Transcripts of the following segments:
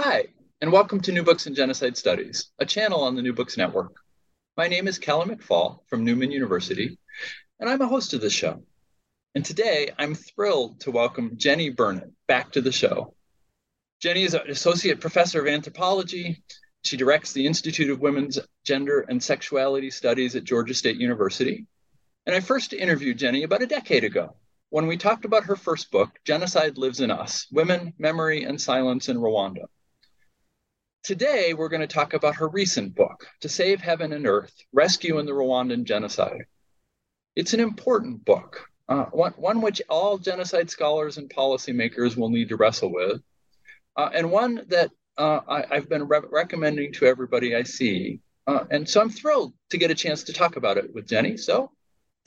Hi, and welcome to New Books in Genocide Studies, a channel on the New Books Network. My name is Kelly McFall from Newman University, and I'm a host of the show. And today I'm thrilled to welcome Jennie Burnet back to the show. Jennie is an associate professor of anthropology. She directs the Institute of Women's Gender and Sexuality Studies at Georgia State University. And I first interviewed Jenny about a decade ago when we talked about her first book, Genocide Lives in Us Women, Memory, and Silence in Rwanda. Today, we're going to talk about her recent book, To Save Heaven and Earth Rescue in the Rwandan Genocide. It's an important book, uh, one, one which all genocide scholars and policymakers will need to wrestle with, uh, and one that uh, I, have been re- recommending to everybody I see. Uh, and so I'm thrilled to get a chance to talk about it with Jennie. So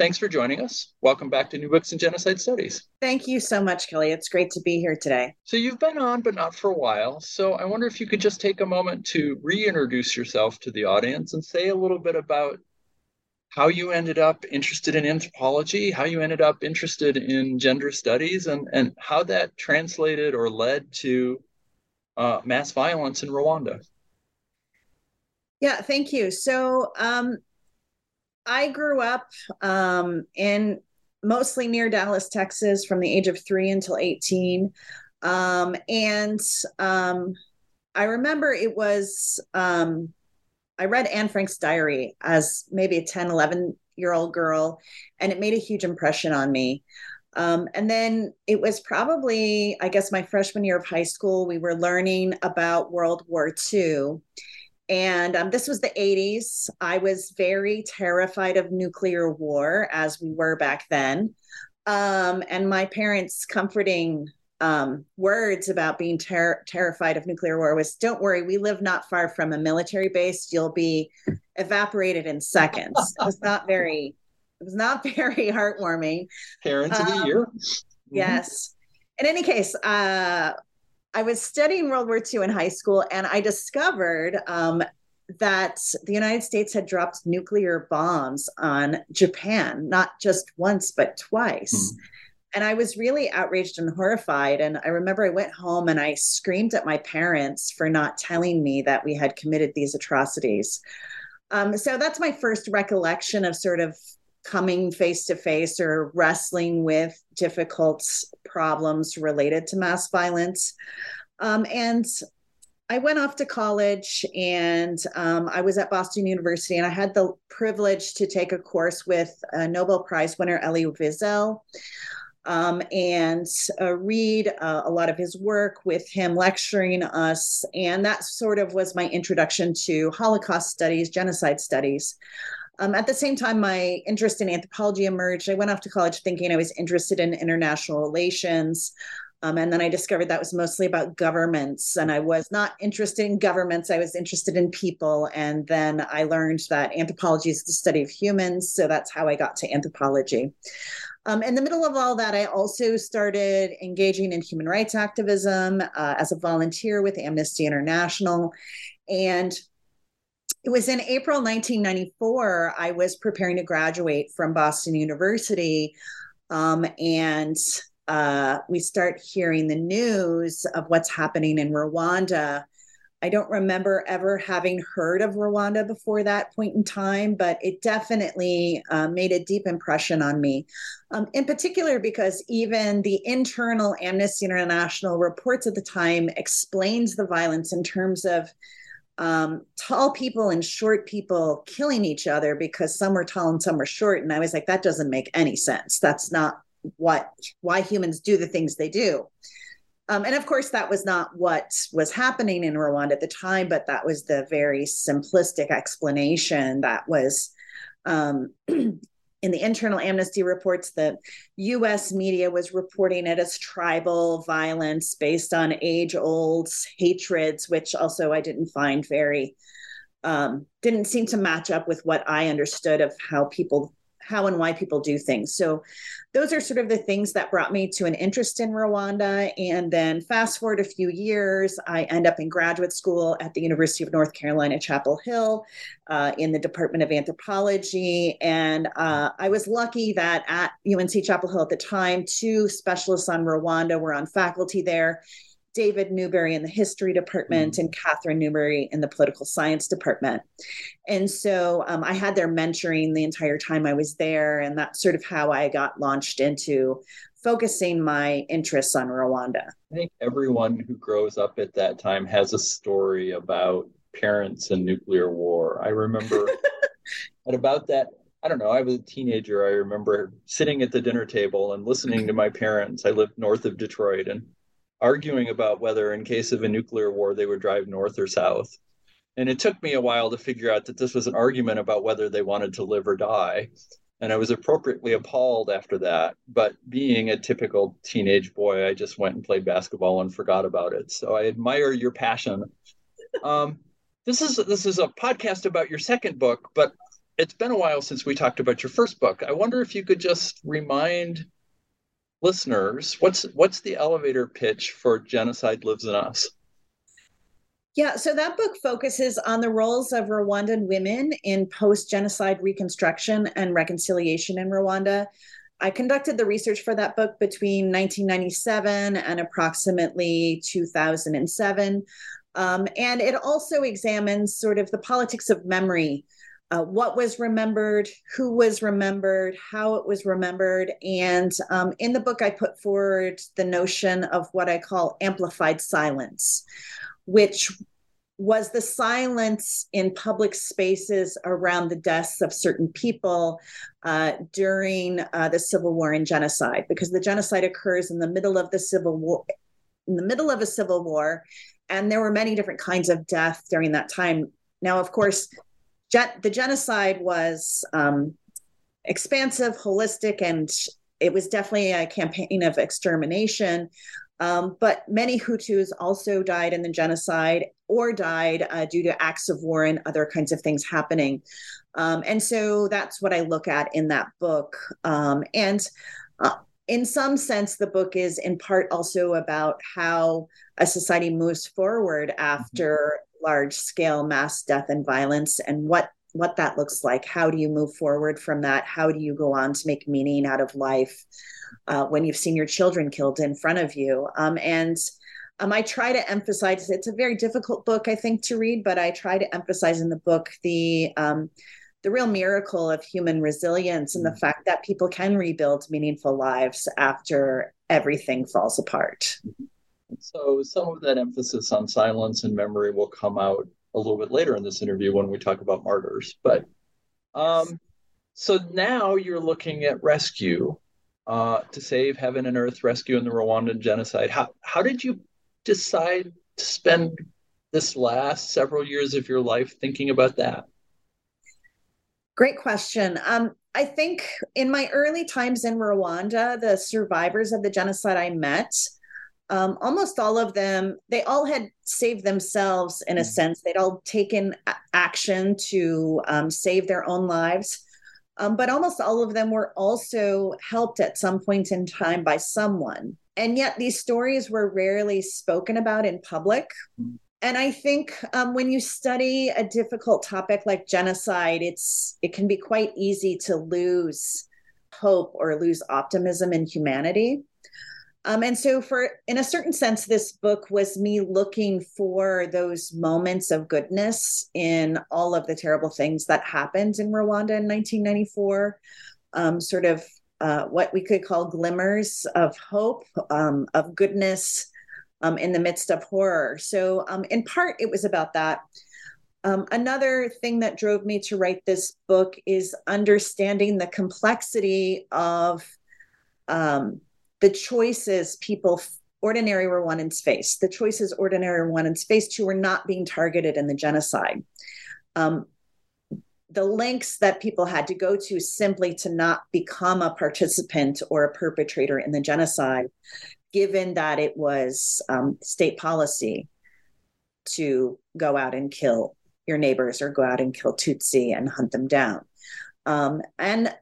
Thanks for joining us. Welcome back to New Books in Genocide Studies. Thank you so much, Kelly. It's great to be here today. So, you've been on, but not for a while. So, I wonder if you could just take a moment to reintroduce yourself to the audience and say a little bit about how you ended up interested in anthropology, how you ended up interested in gender studies, and, and how that translated or led to uh, mass violence in Rwanda. Yeah, thank you. So, um, I grew up um, in mostly near Dallas, Texas, from the age of three until 18. Um, and um, I remember it was, um, I read Anne Frank's diary as maybe a 10, 11 year old girl, and it made a huge impression on me. Um, and then it was probably, I guess, my freshman year of high school, we were learning about World War II. And um, this was the 80s. I was very terrified of nuclear war, as we were back then. Um, and my parents' comforting um, words about being ter- terrified of nuclear war was don't worry, we live not far from a military base. You'll be evaporated in seconds. It was not very, it was not very heartwarming. Parents of the um, year. Yes. In any case, uh, I was studying World War II in high school, and I discovered um, that the United States had dropped nuclear bombs on Japan, not just once, but twice. Mm. And I was really outraged and horrified. And I remember I went home and I screamed at my parents for not telling me that we had committed these atrocities. Um, so that's my first recollection of sort of coming face to face or wrestling with difficult problems related to mass violence. Um, and I went off to college and um, I was at Boston University and I had the privilege to take a course with a Nobel Prize winner, Elie Wiesel. Um, and uh, read uh, a lot of his work with him lecturing us. And that sort of was my introduction to Holocaust studies, genocide studies. Um, at the same time, my interest in anthropology emerged. I went off to college thinking I was interested in international relations. Um, and then I discovered that was mostly about governments. And I was not interested in governments, I was interested in people. And then I learned that anthropology is the study of humans. So that's how I got to anthropology. Um, in the middle of all that, I also started engaging in human rights activism uh, as a volunteer with Amnesty International. And it was in April 1994. I was preparing to graduate from Boston University. Um, and uh, we start hearing the news of what's happening in Rwanda. I don't remember ever having heard of Rwanda before that point in time, but it definitely uh, made a deep impression on me. Um, in particular, because even the internal Amnesty International reports at the time explains the violence in terms of um, tall people and short people killing each other because some were tall and some were short. And I was like, that doesn't make any sense. That's not what why humans do the things they do. Um, and of course, that was not what was happening in Rwanda at the time, but that was the very simplistic explanation that was um, in the internal amnesty reports the US media was reporting it as tribal violence based on age old hatreds, which also I didn't find very, um, didn't seem to match up with what I understood of how people how and why people do things. So those are sort of the things that brought me to an interest in Rwanda. And then fast forward a few years, I end up in graduate school at the University of North Carolina, Chapel Hill, uh, in the Department of Anthropology. And uh, I was lucky that at UNC Chapel Hill at the time, two specialists on Rwanda were on faculty there. David Newbury in the history department mm-hmm. and Catherine Newbury in the political science department. And so um, I had their mentoring the entire time I was there. And that's sort of how I got launched into focusing my interests on Rwanda. I think everyone who grows up at that time has a story about parents and nuclear war. I remember at about that I don't know. I was a teenager. I remember sitting at the dinner table and listening to my parents. I lived north of Detroit and arguing about whether, in case of a nuclear war, they would drive north or south. And it took me a while to figure out that this was an argument about whether they wanted to live or die. And I was appropriately appalled after that. But being a typical teenage boy, I just went and played basketball and forgot about it. So I admire your passion. Um, this is this is a podcast about your second book, but it's been a while since we talked about your first book. I wonder if you could just remind listeners, what's what's the elevator pitch for Genocide Lives in Us? Yeah, so that book focuses on the roles of Rwandan women in post genocide reconstruction and reconciliation in Rwanda. I conducted the research for that book between 1997 and approximately 2007. Um, and it also examines sort of the politics of memory uh, what was remembered, who was remembered, how it was remembered. And um, in the book, I put forward the notion of what I call amplified silence, which was the silence in public spaces around the deaths of certain people uh, during uh, the civil war and genocide, because the genocide occurs in the middle of the civil war, in the middle of a civil war, and there were many different kinds of death during that time. Now, of course, gen- the genocide was um, expansive, holistic, and it was definitely a campaign of extermination. Um, but many Hutus also died in the genocide or died uh, due to acts of war and other kinds of things happening. Um, and so that's what I look at in that book. Um, and uh, in some sense, the book is in part also about how a society moves forward after large scale mass death and violence and what what that looks like. How do you move forward from that? How do you go on to make meaning out of life uh, when you've seen your children killed in front of you? Um, and um, i try to emphasize it's a very difficult book i think to read but i try to emphasize in the book the um, the real miracle of human resilience and the fact that people can rebuild meaningful lives after everything falls apart so some of that emphasis on silence and memory will come out a little bit later in this interview when we talk about martyrs. But um, so now you're looking at rescue uh, to save heaven and earth, rescue in the Rwandan genocide. How how did you decide to spend this last several years of your life thinking about that? Great question. Um, I think in my early times in Rwanda, the survivors of the genocide I met um, almost all of them, they all had saved themselves in a mm. sense. They'd all taken action to um, save their own lives. Um, but almost all of them were also helped at some point in time by someone. And yet these stories were rarely spoken about in public. and I think um, when you study a difficult topic like genocide, it's it can be quite easy to lose hope or lose optimism in humanity. Um, and so, for in a certain sense, this book was me looking for those moments of goodness in all of the terrible things that happened in Rwanda in 1994. Um, sort of uh, what we could call glimmers of hope, um, of goodness um, in the midst of horror. So, um, in part, it was about that. Um, another thing that drove me to write this book is understanding the complexity of um, the choices people, ordinary Rwandans face, the choices ordinary Rwandans faced who were not being targeted in the genocide. Um, the links that people had to go to simply to not become a participant or a perpetrator in the genocide, given that it was um, state policy to go out and kill your neighbors or go out and kill Tutsi and hunt them down. Um, and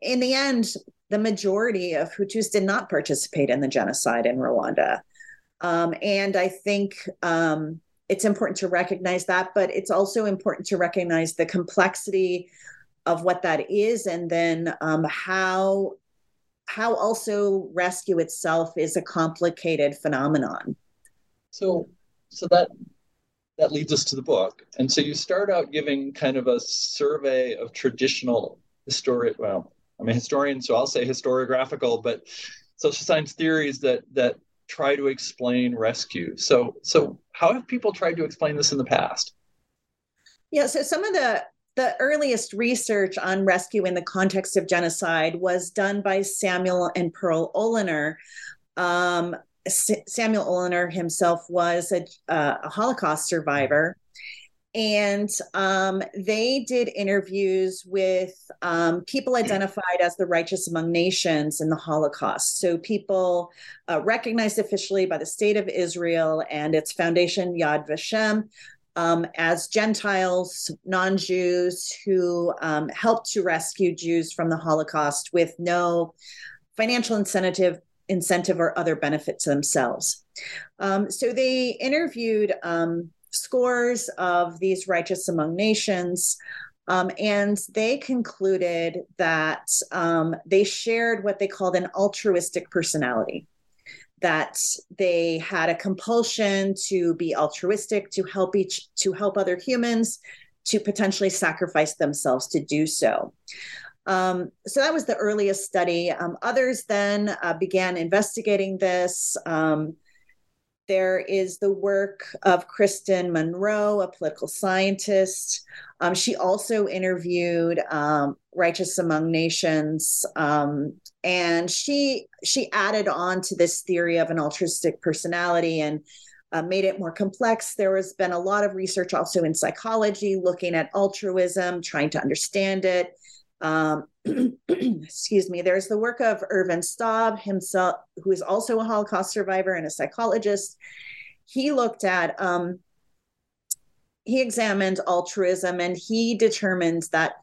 in the end, the majority of Hutus did not participate in the genocide in Rwanda. Um, and I think um, it's important to recognize that, but it's also important to recognize the complexity of what that is and then um, how how also rescue itself is a complicated phenomenon so so that that leads us to the book and so you start out giving kind of a survey of traditional historic well i'm a historian so i'll say historiographical but social science theories that that try to explain rescue. So, so how have people tried to explain this in the past? Yeah, so some of the the earliest research on rescue in the context of genocide was done by Samuel and Pearl Oliner. Um, S- Samuel Oliner himself was a, uh, a Holocaust survivor and um, they did interviews with um, people identified as the righteous among nations in the Holocaust. So, people uh, recognized officially by the state of Israel and its foundation, Yad Vashem, um, as Gentiles, non Jews who um, helped to rescue Jews from the Holocaust with no financial incentive. Incentive or other benefit to themselves. Um, so they interviewed um, scores of these righteous among nations. Um, and they concluded that um, they shared what they called an altruistic personality, that they had a compulsion to be altruistic, to help each, to help other humans, to potentially sacrifice themselves to do so. Um, so that was the earliest study. Um, others then uh, began investigating this. Um, there is the work of Kristen Monroe, a political scientist. Um, she also interviewed um, Righteous Among Nations, um, and she she added on to this theory of an altruistic personality and uh, made it more complex. There has been a lot of research also in psychology looking at altruism, trying to understand it. Um, excuse me, there's the work of Ervin Staub himself, who is also a Holocaust survivor and a psychologist. He looked at, um, he examined altruism and he determined that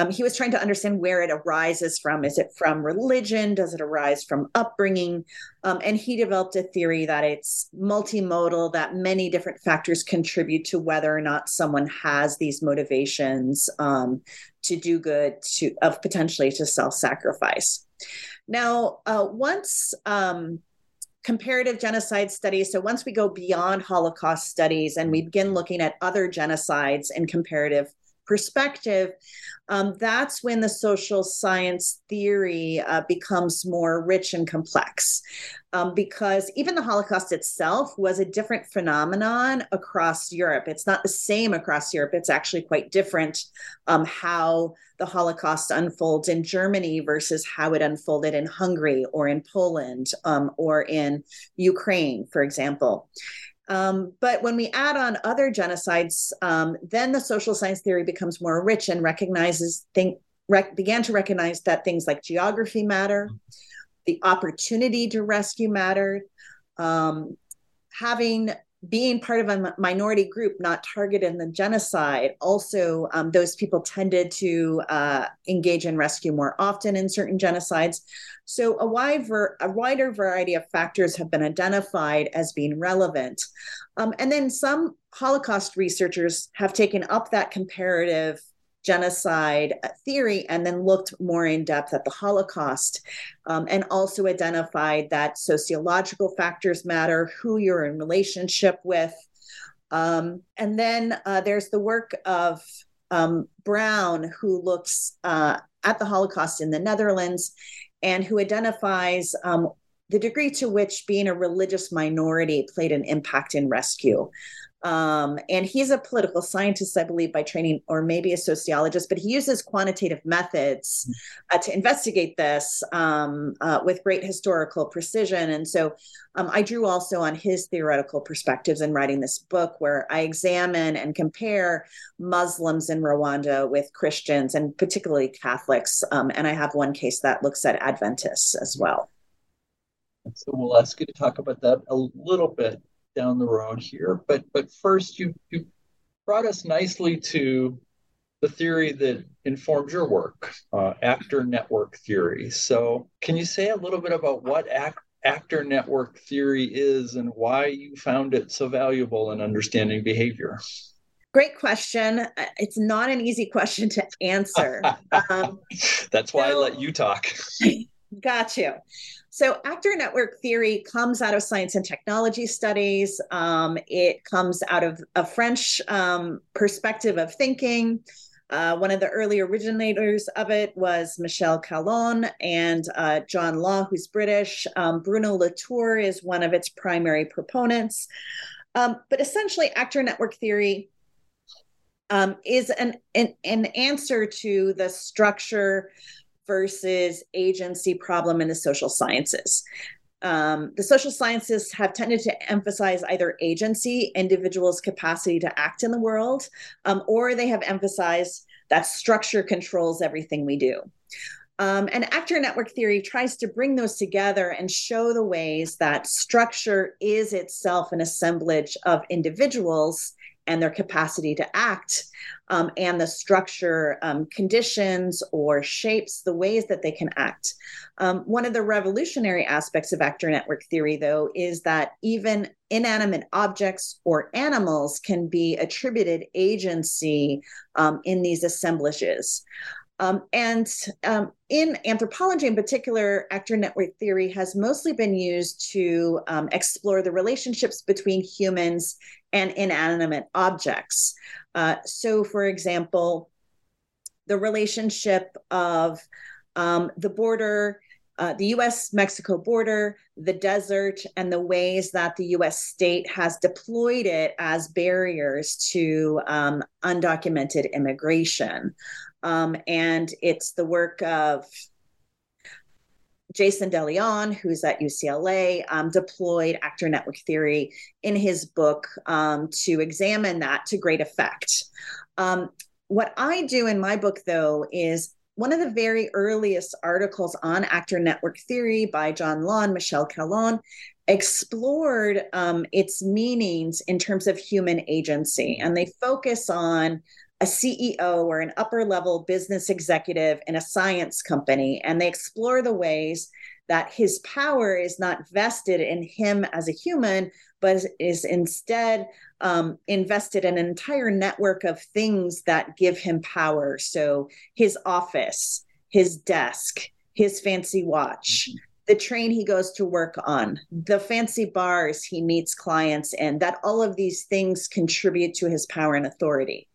um, he was trying to understand where it arises from. Is it from religion? Does it arise from upbringing? Um, and he developed a theory that it's multimodal, that many different factors contribute to whether or not someone has these motivations um, to do good, to of potentially to self-sacrifice. Now, uh, once um, comparative genocide studies. So once we go beyond Holocaust studies and we begin looking at other genocides in comparative perspective, um, that's when the social science theory uh, becomes more rich and complex. Um, because even the Holocaust itself was a different phenomenon across Europe. It's not the same across Europe, it's actually quite different um, how the Holocaust unfolds in Germany versus how it unfolded in Hungary or in Poland um, or in Ukraine, for example. Um, but when we add on other genocides, um, then the social science theory becomes more rich and recognizes think rec- began to recognize that things like geography matter, the opportunity to rescue mattered, um, having being part of a minority group not targeted in the genocide, also um, those people tended to uh, engage in rescue more often in certain genocides. So a wide ver- a wider variety of factors have been identified as being relevant. Um, and then some Holocaust researchers have taken up that comparative genocide theory and then looked more in depth at the Holocaust um, and also identified that sociological factors matter, who you're in relationship with. Um, and then uh, there's the work of um, Braun, who looks uh, at the Holocaust in the Netherlands and who identifies um, the degree to which being a religious minority played an impact in rescue. Um, and he's a political scientist, I believe, by training, or maybe a sociologist, but he uses quantitative methods uh, to investigate this um, uh, with great historical precision. And so um, I drew also on his theoretical perspectives in writing this book, where I examine and compare Muslims in Rwanda with Christians and particularly Catholics. Um, and I have one case that looks at Adventists as well. So we'll ask you to talk about that a little bit down the road here. But but first, you you brought us nicely to the theory that informs your work, uh, actor network theory. So, can you say a little bit about what act, actor network theory is and why you found it so valuable in understanding behavior? Great question. It's not an easy question to answer. Um, That's why so, I let you talk. got you. So, actor network theory comes out of science and technology studies. Um, it comes out of a French um, perspective of thinking. Uh, one of the early originators of it was Michel Callon and uh, John Law, who's British. Um, Bruno Latour is one of its primary proponents. Um, but essentially, actor network theory um, is an, an, an answer to the structure versus agency problem in the social sciences. Um, the social sciences have tended to emphasize either agency, individuals' capacity to act in the world, um, or they have emphasized that structure controls everything we do. Um, and actor network theory tries to bring those together and show the ways that structure is itself an assemblage of individuals and their capacity to act um, and the structure um, conditions or shapes the ways that they can act. Um, one of the revolutionary aspects of actor network theory, though, is that even inanimate objects or animals can be attributed agency um, in these assemblages. Um, and um, in anthropology, in particular, actor network theory has mostly been used to um, explore the relationships between humans and inanimate objects. Uh, so, for example, the relationship of um, the border, uh, the US Mexico border, the desert, and the ways that the US state has deployed it as barriers to um, undocumented immigration. Um, and it's the work of Jason DeLeon, who's at UCLA, um, deployed actor network theory in his book um, to examine that to great effect. Um, what I do in my book, though, is one of the very earliest articles on actor network theory by John Law and Michel Callon explored um, its meanings in terms of human agency. And they focus on a CEO or an upper level business executive in a science company, and they explore the ways that his power is not vested in him as a human, but is instead um, invested in an entire network of things that give him power. So his office, his desk, his fancy watch. The train he goes to work on, the fancy bars he meets clients in, that all of these things contribute to his power and authority.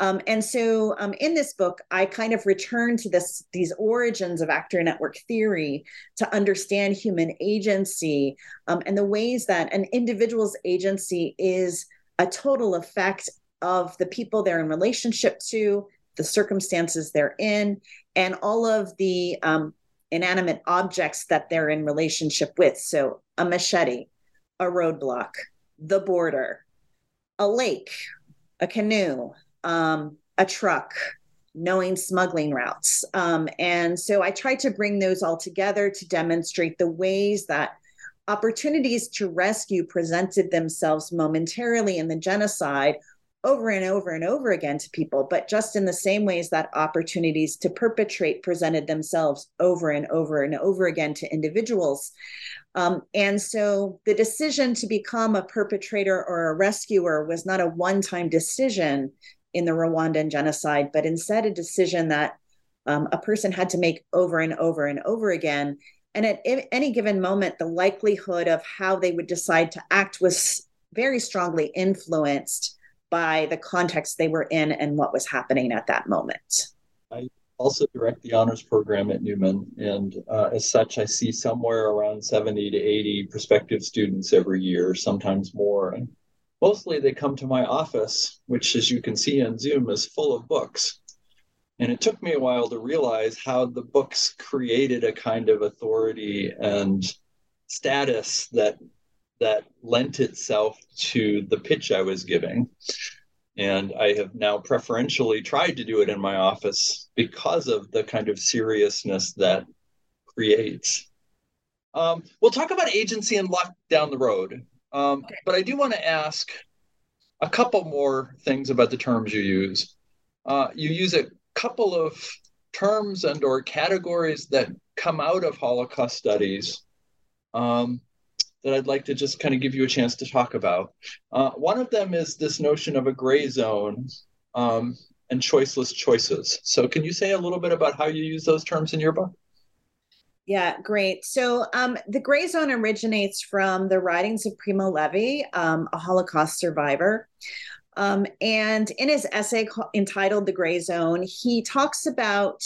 Um, and so um, in this book, I kind of return to this these origins of actor network theory to understand human agency um, and the ways that an individual's agency is a total effect of the people they're in relationship to, the circumstances they're in, and all of the um, inanimate objects that they're in relationship with. So a machete, a roadblock, the border, a lake, a canoe, um, a truck, knowing smuggling routes. Um, and so I tried to bring those all together to demonstrate the ways that opportunities to rescue presented themselves momentarily in the genocide over and over and over again to people, but just in the same ways that opportunities to perpetrate presented themselves over and over and over again to individuals. Um, and so the decision to become a perpetrator or a rescuer was not a one time decision in the Rwandan genocide, but instead a decision that um, a person had to make over and over and over again. And at any given moment, the likelihood of how they would decide to act was very strongly influenced by the context they were in and what was happening at that moment. I also direct the honors program at Newman, and uh, as such, I see somewhere around 70 to 80 prospective students every year, sometimes more. And mostly they come to my office, which, as you can see on Zoom, is full of books. And it took me a while to realize how the books created a kind of authority and status that that lent itself to the pitch I was giving. And I have now preferentially tried to do it in my office because of the kind of seriousness that creates. Um, we'll talk about agency and luck down the road. Um, but I do want to ask a couple more things about the terms you use. Uh, you use a couple of terms and or categories that come out of Holocaust studies. Um, that I'd like to just kind of give you a chance to talk about. Uh, one of them is this notion of a gray zone um, and choiceless choices. So, can you say a little bit about how you use those terms in your book? Yeah, great. So um, the gray zone originates from the writings of Primo Levi, um, a Holocaust survivor. Um, and in his essay entitled The Gray Zone, he talks about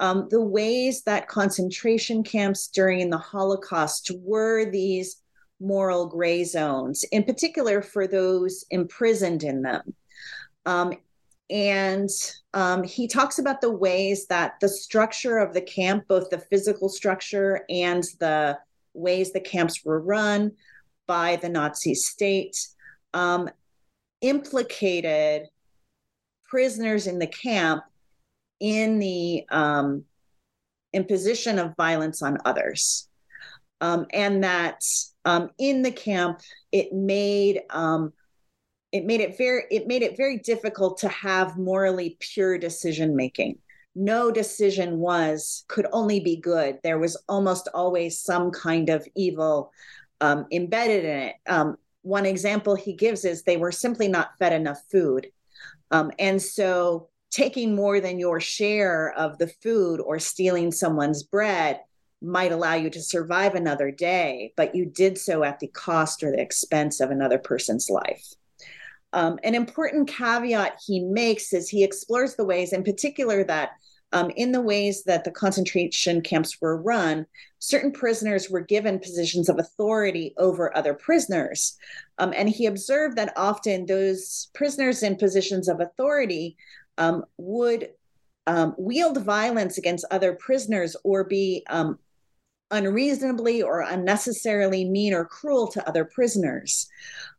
um, the ways that concentration camps during the Holocaust were these moral gray zones, in particular for those imprisoned in them. And um, he talks about the ways that the structure of the camp, both the physical structure and the ways the camps were run by the Nazi state, um, implicated prisoners in the camp in the um, imposition of violence on others. Um, and that um, in the camp, it made um, it made it very it made it very difficult to have morally pure decision making. No decision was could only be good. There was almost always some kind of evil um, embedded in it. Um, one example he gives is they were simply not fed enough food, um, and so taking more than your share of the food or stealing someone's bread might allow you to survive another day, but you did so at the cost or the expense of another person's life. Um, an important caveat he makes is he explores the ways, in particular, that um, in the ways that the concentration camps were run, certain prisoners were given positions of authority over other prisoners. Um, and he observed that often those prisoners in positions of authority um, would um, wield violence against other prisoners or be um, unreasonably or unnecessarily mean or cruel to other prisoners.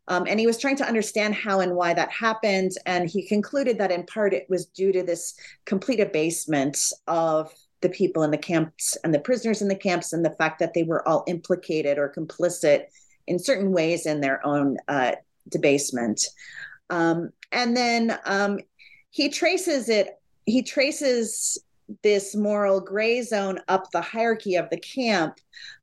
Um, and he was trying to understand how and why that happened. And he concluded that in part it was due to this complete abasement of the people in the camps and the prisoners in the camps and the fact that they were all implicated or complicit in certain ways in their own uh, debasement. Um, and then um, he traces it he traces this moral gray zone up the hierarchy of the camp.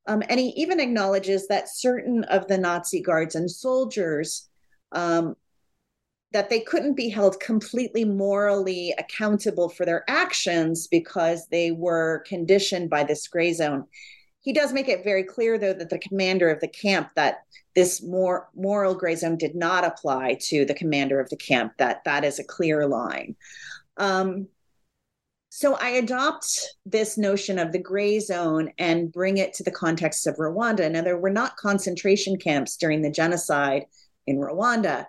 Um, and he even acknowledges that certain of the nazi guards and soldiers um, that they couldn't be held completely morally accountable for their actions because they were conditioned by this gray zone. He does make it very clear though that the commander of the camp that this more moral gray zone did not apply to the commander of the camp that that is a clear line. Um, so i adopt this notion of the gray zone and bring it to the context of rwanda. Now there were not concentration camps during the genocide in rwanda.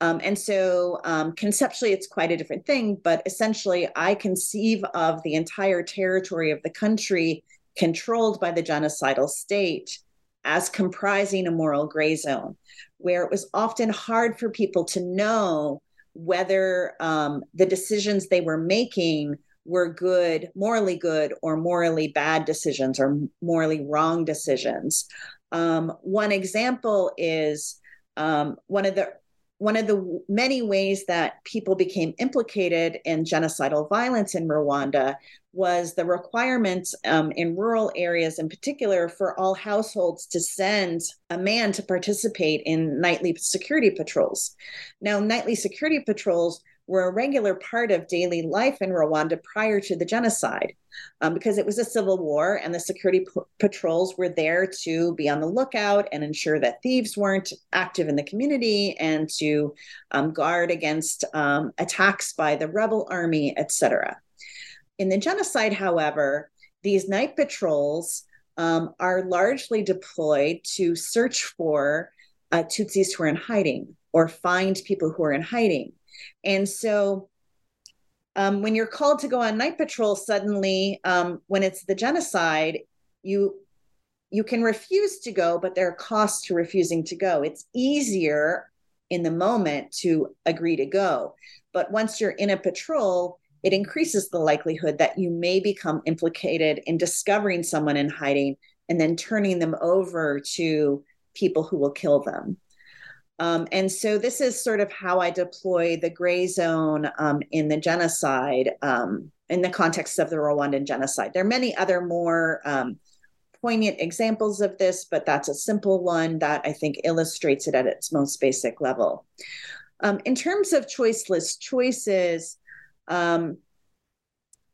Um, and so um, conceptually it's quite a different thing but essentially i conceive of the entire territory of the country controlled by the genocidal state as comprising a moral gray zone, where it was often hard for people to know whether um, the decisions they were making were good, morally good, or morally bad decisions or morally wrong decisions. Um, one example is um, one of the one of the many ways that people became implicated in genocidal violence in Rwanda was the requirements um, in rural areas, in particular, for all households to send a man to participate in nightly security patrols. Now, nightly security patrols were a regular part of daily life in Rwanda prior to the genocide um, because it was a civil war and the security p- patrols were there to be on the lookout and ensure that thieves weren't active in the community and to um, guard against um, attacks by the rebel army, etc. In the genocide, however, these night patrols um, are largely deployed to search for uh, Tutsis who are in hiding or find people who are in hiding. And so um, when you're called to go on night patrol, suddenly, um, when it's the genocide, you you can refuse to go, but there are costs to refusing to go. It's easier in the moment to agree to go, but once you're in a patrol, it increases the likelihood that you may become implicated in discovering someone in hiding and then turning them over to people who will kill them. Um, and so this is sort of how I deploy the gray zone um, in the genocide um, in the context of the Rwandan genocide. There are many other more um, poignant examples of this, but that's a simple one that I think illustrates it at its most basic level. Um, in terms of choiceless choices, um,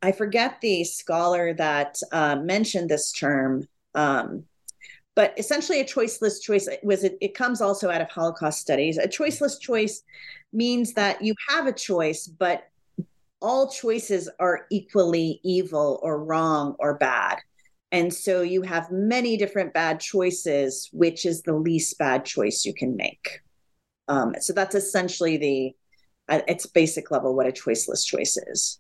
I forget the scholar that uh, mentioned this term. Um, but essentially a choiceless choice was it, it comes also out of holocaust studies. A choiceless choice means that you have a choice but all choices are equally evil or wrong or bad. And so you have many different bad choices which is the least bad choice you can make. Um, so that's essentially the at its basic level what a choiceless choice is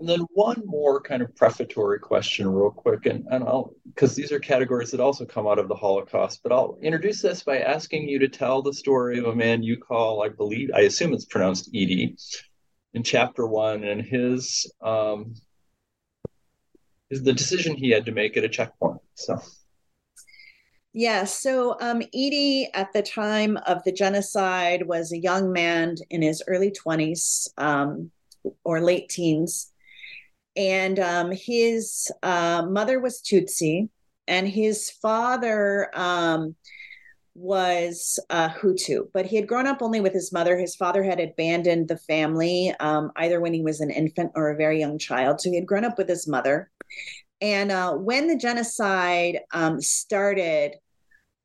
and then one more kind of prefatory question, real quick, and, and I'll because these are categories that also come out of the Holocaust, but I'll introduce this by asking you to tell the story of a man you call, I believe, I assume it's pronounced Edie, in chapter one, and his um, is the decision he had to make at a checkpoint. So. Yeah, so um, Edie at the time of the genocide was a young man in his early 20s um, or late teens and um, his uh, mother was Tutsi, and his father um, was uh, Hutu, but he had grown up only with his mother. His father had abandoned the family um, either when he was an infant or a very young child, so he had grown up with his mother. And uh, when the genocide um, started,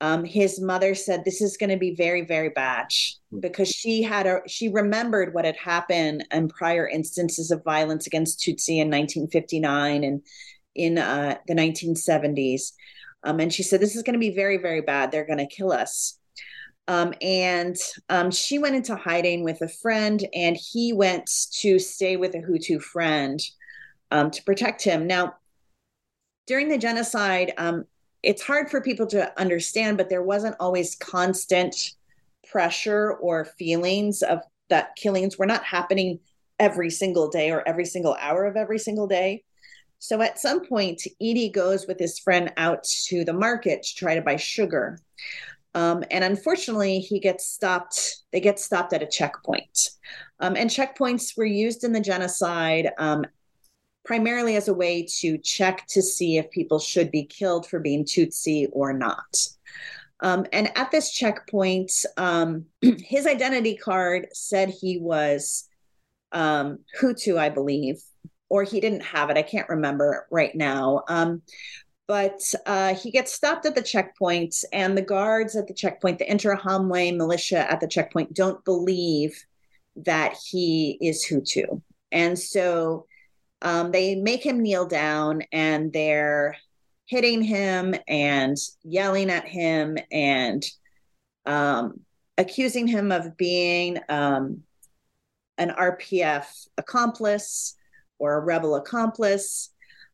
um, his mother said this is going to be very very bad hmm. because she had a she remembered what had happened in prior instances of violence against tutsi in 1959 and in uh, the 1970s um, and she said this is going to be very very bad. They're going to kill us. Um, and um, she went into hiding with a friend and he went to stay with a hutu friend um, to protect him. Now during the genocide um, it's hard for people to understand, but there wasn't always constant pressure or feelings of that killings were not happening every single day or every single hour of every single day. So at some point, Edie goes with his friend out to the market to try to buy sugar. Um, and unfortunately, he gets stopped. They get stopped at a checkpoint. Um, and checkpoints were used in the genocide um, primarily as a way to check to see if people should be killed for being Tutsi or not. Um, and at this checkpoint, um, his identity card said he was um, Hutu, I believe, or he didn't have it. I can't remember right now. Um, but uh, he gets stopped at the checkpoint, and the guards at the checkpoint, the Interahamwe militia at the checkpoint, don't believe that he is Hutu. And so um, they make him kneel down and they're hitting him and yelling at him and um, accusing him of being um, an RPF accomplice or a rebel accomplice.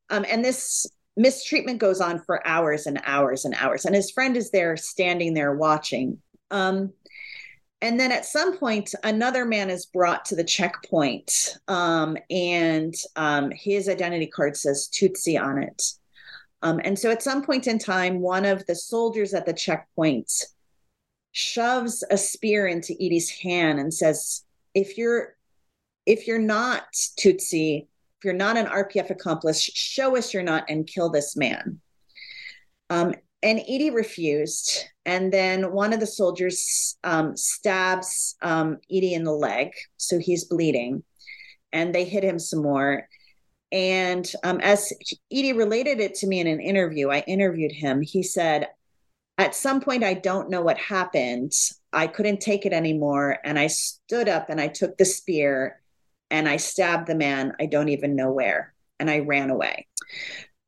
Um, and this mistreatment goes on for hours and hours and hours. And his friend is there standing there watching. Um, and then at some point another man is brought to the checkpoint um, and um, his identity card says tutsi on it Um, and so at some point in time, one of the soldiers at the checkpoint shoves a spear into Edie's hand and says, if you're if you're not Tutsi, if you're not an RPF accomplice, show us you're not and kill this man. And Edie refused. And then one of the soldiers um, stabs um, Edie in the leg. So he's bleeding. And they hit him some more. And um, as Edie related it to me in an interview, I interviewed him. He said, At some point, I don't know what happened. I couldn't take it anymore. And I stood up and I took the spear and I stabbed the man. I don't even know where. And I ran away.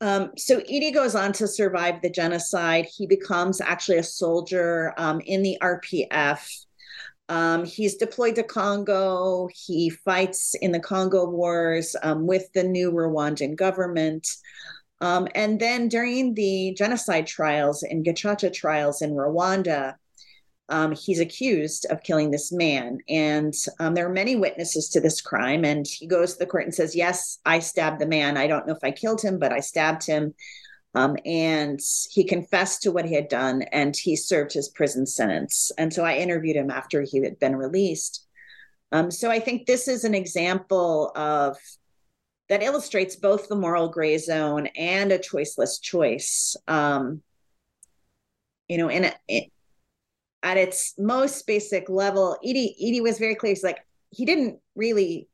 Um, so Edie goes on to survive the genocide. He becomes actually a soldier um, in the RPF. Um, he's deployed to Congo. He fights in the Congo wars um, with the new Rwandan government. Um, and then during the genocide trials and Gacaca trials in Rwanda, um, he's accused of killing this man. And um, there are many witnesses to this crime. And he goes to the court and says, Yes, I stabbed the man. I don't know if I killed him, but I stabbed him. Um, and he confessed to what he had done and he served his prison sentence. And so I interviewed him after he had been released. Um, so I think this is an example of that illustrates both the moral gray zone and a choiceless choice. Um, you know, in, a, at its most basic level, Edie Edie was very clear. He's like he didn't really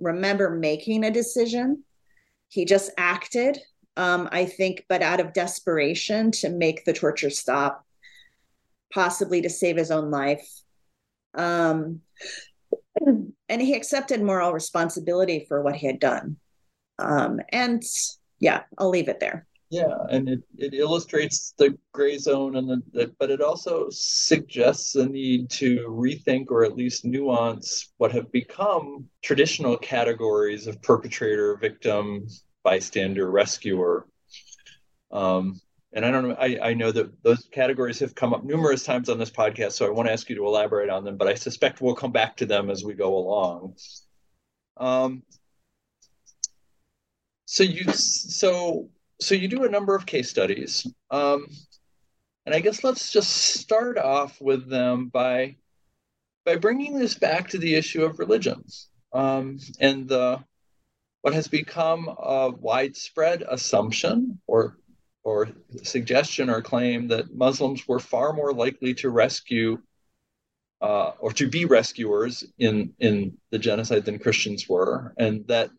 remember making a decision. He just acted um, I think, but out of desperation to make the torture stop, possibly to save his own life. Um, and he accepted moral responsibility for what he had done. Um, and yeah, I'll leave it there. Yeah, and it, it illustrates the gray zone, and the, the, but it also suggests the need to rethink or at least nuance what have become traditional categories of perpetrator, victim, bystander, rescuer. Um, and I don't know, I, I know that those categories have come up numerous times on this podcast, so I want to ask you to elaborate on them, but I suspect we'll come back to them as we go along. Um, so you so so you do a number of case studies, um, and I guess let's just start off with them by by bringing this back to the issue of religions um, and the what has become a widespread assumption or or suggestion or claim that Muslims were far more likely to rescue uh, or to be rescuers in in the genocide than Christians were, and that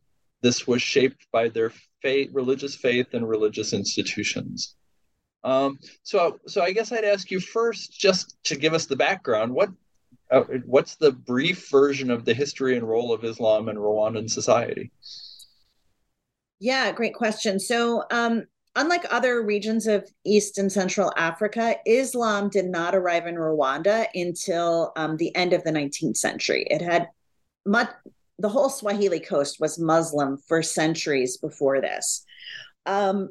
this was shaped by their faith, religious faith, and religious institutions. Um, so, so I guess I'd ask you first, just to give us the background. What uh, what's the brief version of the history and role of Islam in Rwandan society? Yeah, great question. So, um, unlike other regions of East and Central Africa, Islam did not arrive in Rwanda until um, the end of the 19th century. It had much, the whole Swahili coast was Muslim for centuries before this. Um,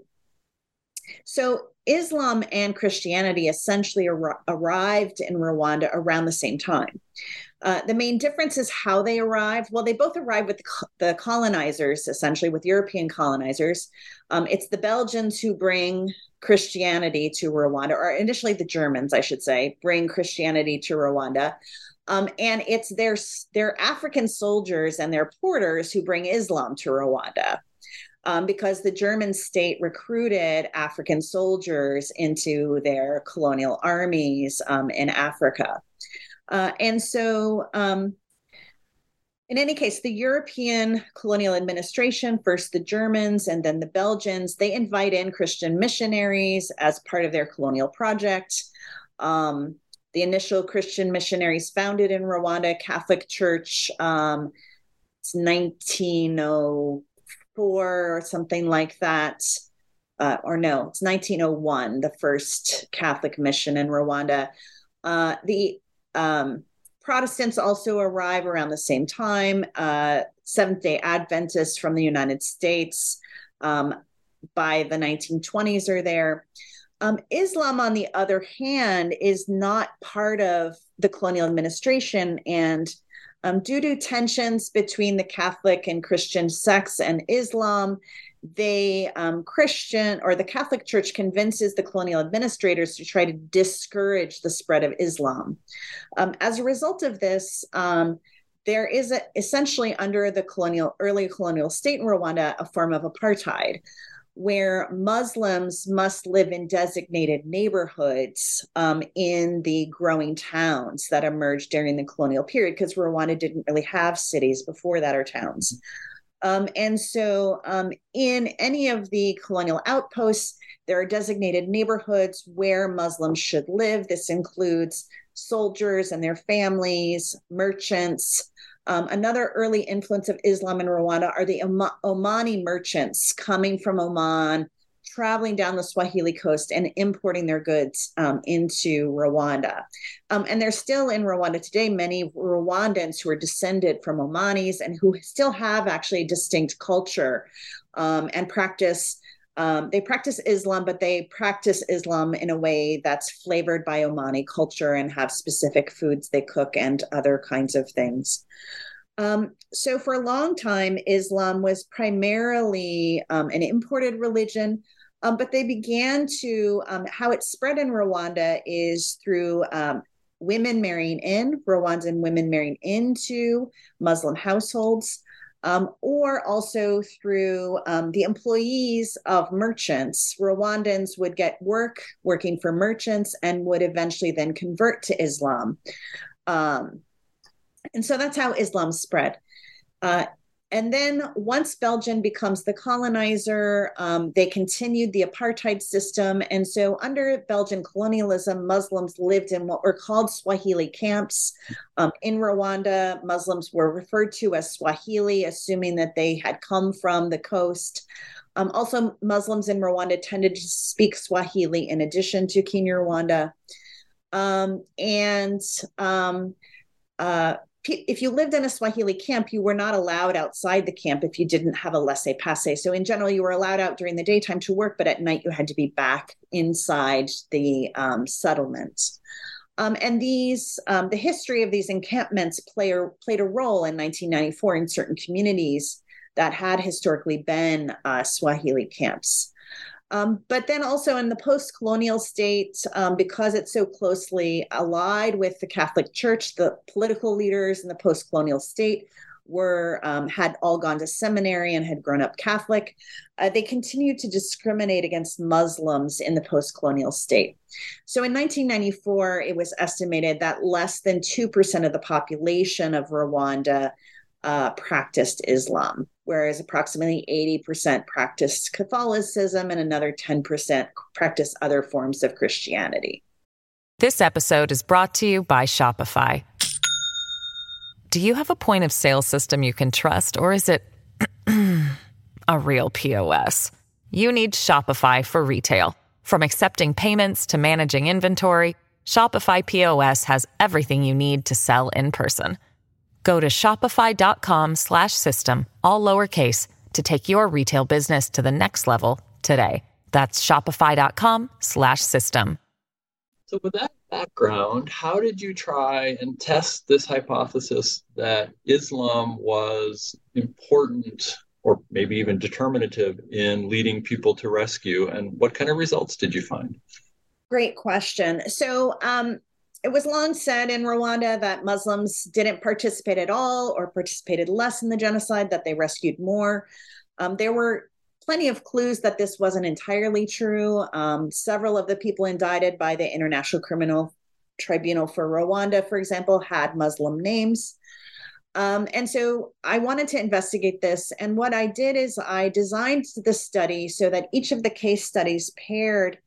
so, Islam and Christianity essentially ar- arrived in Rwanda around the same time. Uh, the main difference is how they arrived. Well, they both arrived with the colonizers, essentially, with European colonizers. Um, it's the Belgians who bring Christianity to Rwanda, or initially the Germans, I should say, bring Christianity to Rwanda. Um, and it's their, their African soldiers and their porters who bring Islam to Rwanda. Um, because the German state recruited African soldiers into their colonial armies um, in Africa. Uh, and so, um, in any case, the European colonial administration, first the Germans and then the Belgians, they invite in Christian missionaries as part of their colonial project. Um, the initial Christian missionaries founded in Rwanda, Catholic Church, um, it's 1904 or something like that. Uh, or no, it's 1901, the first Catholic mission in Rwanda. Uh, the um, Protestants also arrive around the same time. Uh, Seventh day Adventists from the United States um, by the 1920s are there. Um, Islam, on the other hand, is not part of the colonial administration. And um, due to tensions between the Catholic and Christian sects and Islam, they um, Christian or the Catholic Church convinces the colonial administrators to try to discourage the spread of Islam. Um, as a result of this, um, there is a, essentially under the colonial early colonial state in Rwanda a form of apartheid where Muslims must live in designated neighborhoods um, in the growing towns that emerged during the colonial period, because Rwanda didn't really have cities before that or towns. Um, and so, um, in any of the colonial outposts, there are designated neighborhoods where Muslims should live. This includes soldiers and their families, merchants, um, another early influence of Islam in Rwanda are the Omani merchants coming from Oman, traveling down the Swahili coast and importing their goods um, into Rwanda. Um, and there's still in Rwanda today many Rwandans who are descended from Omanis and who still have actually a distinct culture um, and practice. Um, they practice Islam, but they practice Islam in a way that's flavored by Omani culture and have specific foods they cook and other kinds of things. Um, so, for a long time, Islam was primarily um, an imported religion, um, but they began to, um, how it spread in Rwanda is through um, women marrying in, Rwandan women marrying into Muslim households um, or also through um, the employees of merchants. Rwandans would get work working for merchants and would eventually then convert to Islam. Um, and so that's how Islam spread. Uh, and then once Belgium becomes the colonizer, um, they continued the apartheid system. And so under Belgian colonialism, Muslims lived in what were called Swahili camps. Um, in Rwanda, Muslims were referred to as Swahili, assuming that they had come from the coast. Um, also, Muslims in Rwanda tended to speak Swahili in addition to Kinyarwanda. Um, and um, uh, if you lived in a Swahili camp, you were not allowed outside the camp if you didn't have a laissez passer. So, in general, you were allowed out during the daytime to work, but at night you had to be back inside the um, settlement. Um, and these, um, the history of these encampments play played a role in 1994 in certain communities that had historically been uh, Swahili camps. Um, but then also in the post colonial state, um, because it's so closely allied with the Catholic Church, the political leaders in the post colonial state were um, had all gone to seminary and had grown up Catholic. Uh, they continued to discriminate against Muslims in the post colonial state. So in 1994, it was estimated that less than 2% of the population of Rwanda uh, practiced Islam, whereas approximately 80% practiced Catholicism and another 10% practice other forms of Christianity. This episode is brought to you by Shopify. Do you have a point of sale system you can trust, or is it a real POS? You need Shopify for retail. From accepting payments to managing inventory, Shopify POS has everything you need to sell in person. Go to shopify.com slash system, all lowercase, to take your retail business to the next level today. That's shopify.com slash system. So, with that background, how did you try and test this hypothesis that Islam was important or maybe even determinative in leading people to rescue? And what kind of results did you find? Great question. So, um, it was long said in Rwanda that Muslims didn't participate at all or participated less in the genocide, that they rescued more. Um, there were plenty of clues that this wasn't entirely true. Um, several of the people indicted by the International Criminal Tribunal for Rwanda, for example, had Muslim names. Um, and so I wanted to investigate this. And what I did is I designed the study so that each of the case studies paired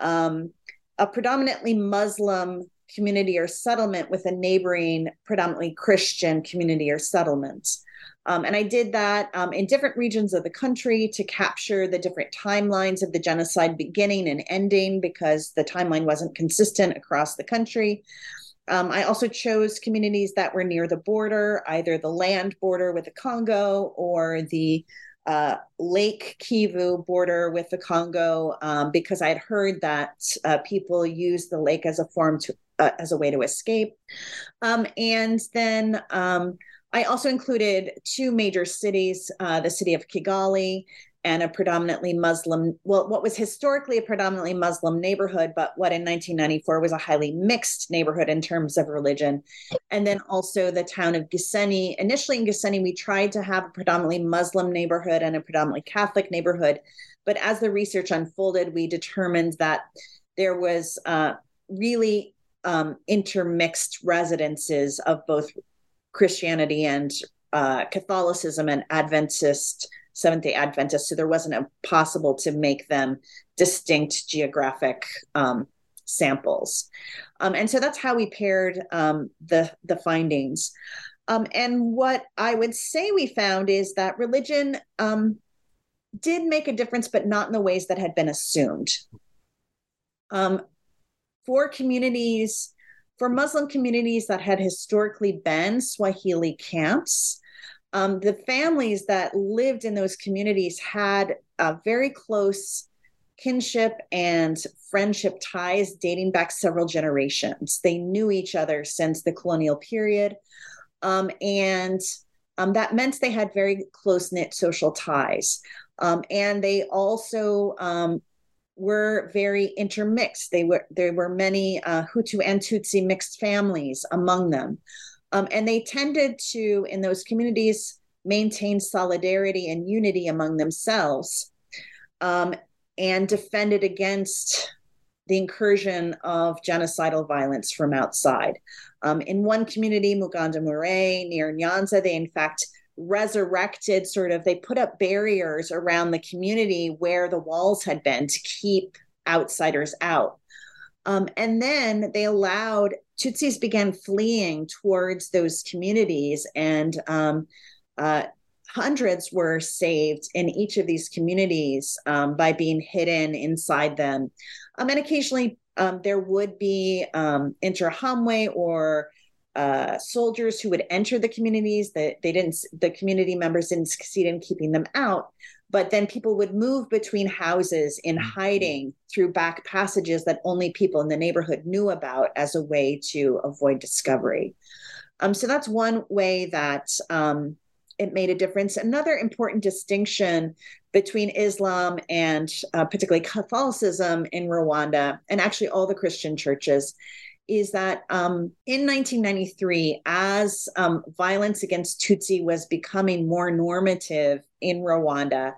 um, a predominantly Muslim community or settlement with a neighboring predominantly Christian community or settlement. Um, and I did that um, in different regions of the country to capture the different timelines of the genocide beginning and ending because the timeline wasn't consistent across the country. Um, I also chose communities that were near the border, either the land border with the Congo or the uh, Lake Kivu border with the Congo, um, because I had heard that uh, people use the lake as a form to uh, as a way to escape. Um, and then um, I also included two major cities, uh, the city of Kigali and a predominantly Muslim, well, what was historically a predominantly Muslim neighborhood, but what in 1994 was a highly mixed neighborhood in terms of religion. And then also the town of Gisenyi. Initially in Gisenyi, we tried to have a predominantly Muslim neighborhood and a predominantly Catholic neighborhood. But as the research unfolded, we determined that there was uh, really um, intermixed residences of both Christianity and uh, Catholicism and Adventist Seventh day Adventist, So there wasn't possible to make them distinct geographic um, samples. Um, and so that's how we paired um, the, the findings. Um, and what I would say we found is that religion um, did make a difference, but not in the ways that had been assumed. Um, for communities, for Muslim communities that had historically been Swahili camps, um, the families that lived in those communities had a very close kinship and friendship ties dating back several generations. They knew each other since the colonial period. Um, and um, that meant they had very close knit social ties. Um, and they also um, were very intermixed. They were there were many uh, Hutu and Tutsi mixed families among them. Um, and they tended to, in those communities, maintain solidarity and unity among themselves um, and defended against the incursion of genocidal violence from outside. Um, in one community, Mugandamure, near Nyanza, they in fact resurrected sort of, they put up barriers around the community where the walls had been to keep outsiders out. Um, and then they allowed Tutsis began fleeing towards those communities, and um, uh, hundreds were saved in each of these communities um, by being hidden inside them. Um, and occasionally, um, there would be um, or uh, soldiers who would enter the communities that they didn't the community members didn't succeed in keeping them out but then people would move between houses in mm-hmm. hiding through back passages that only people in the neighborhood knew about as a way to avoid discovery. Um, so that's one way that um, it made a difference. Another important distinction between Islam and uh, particularly Catholicism in Rwanda, and actually all the Christian churches, is that um, in 1993, as um, violence against Tutsi was becoming more normative in Rwanda,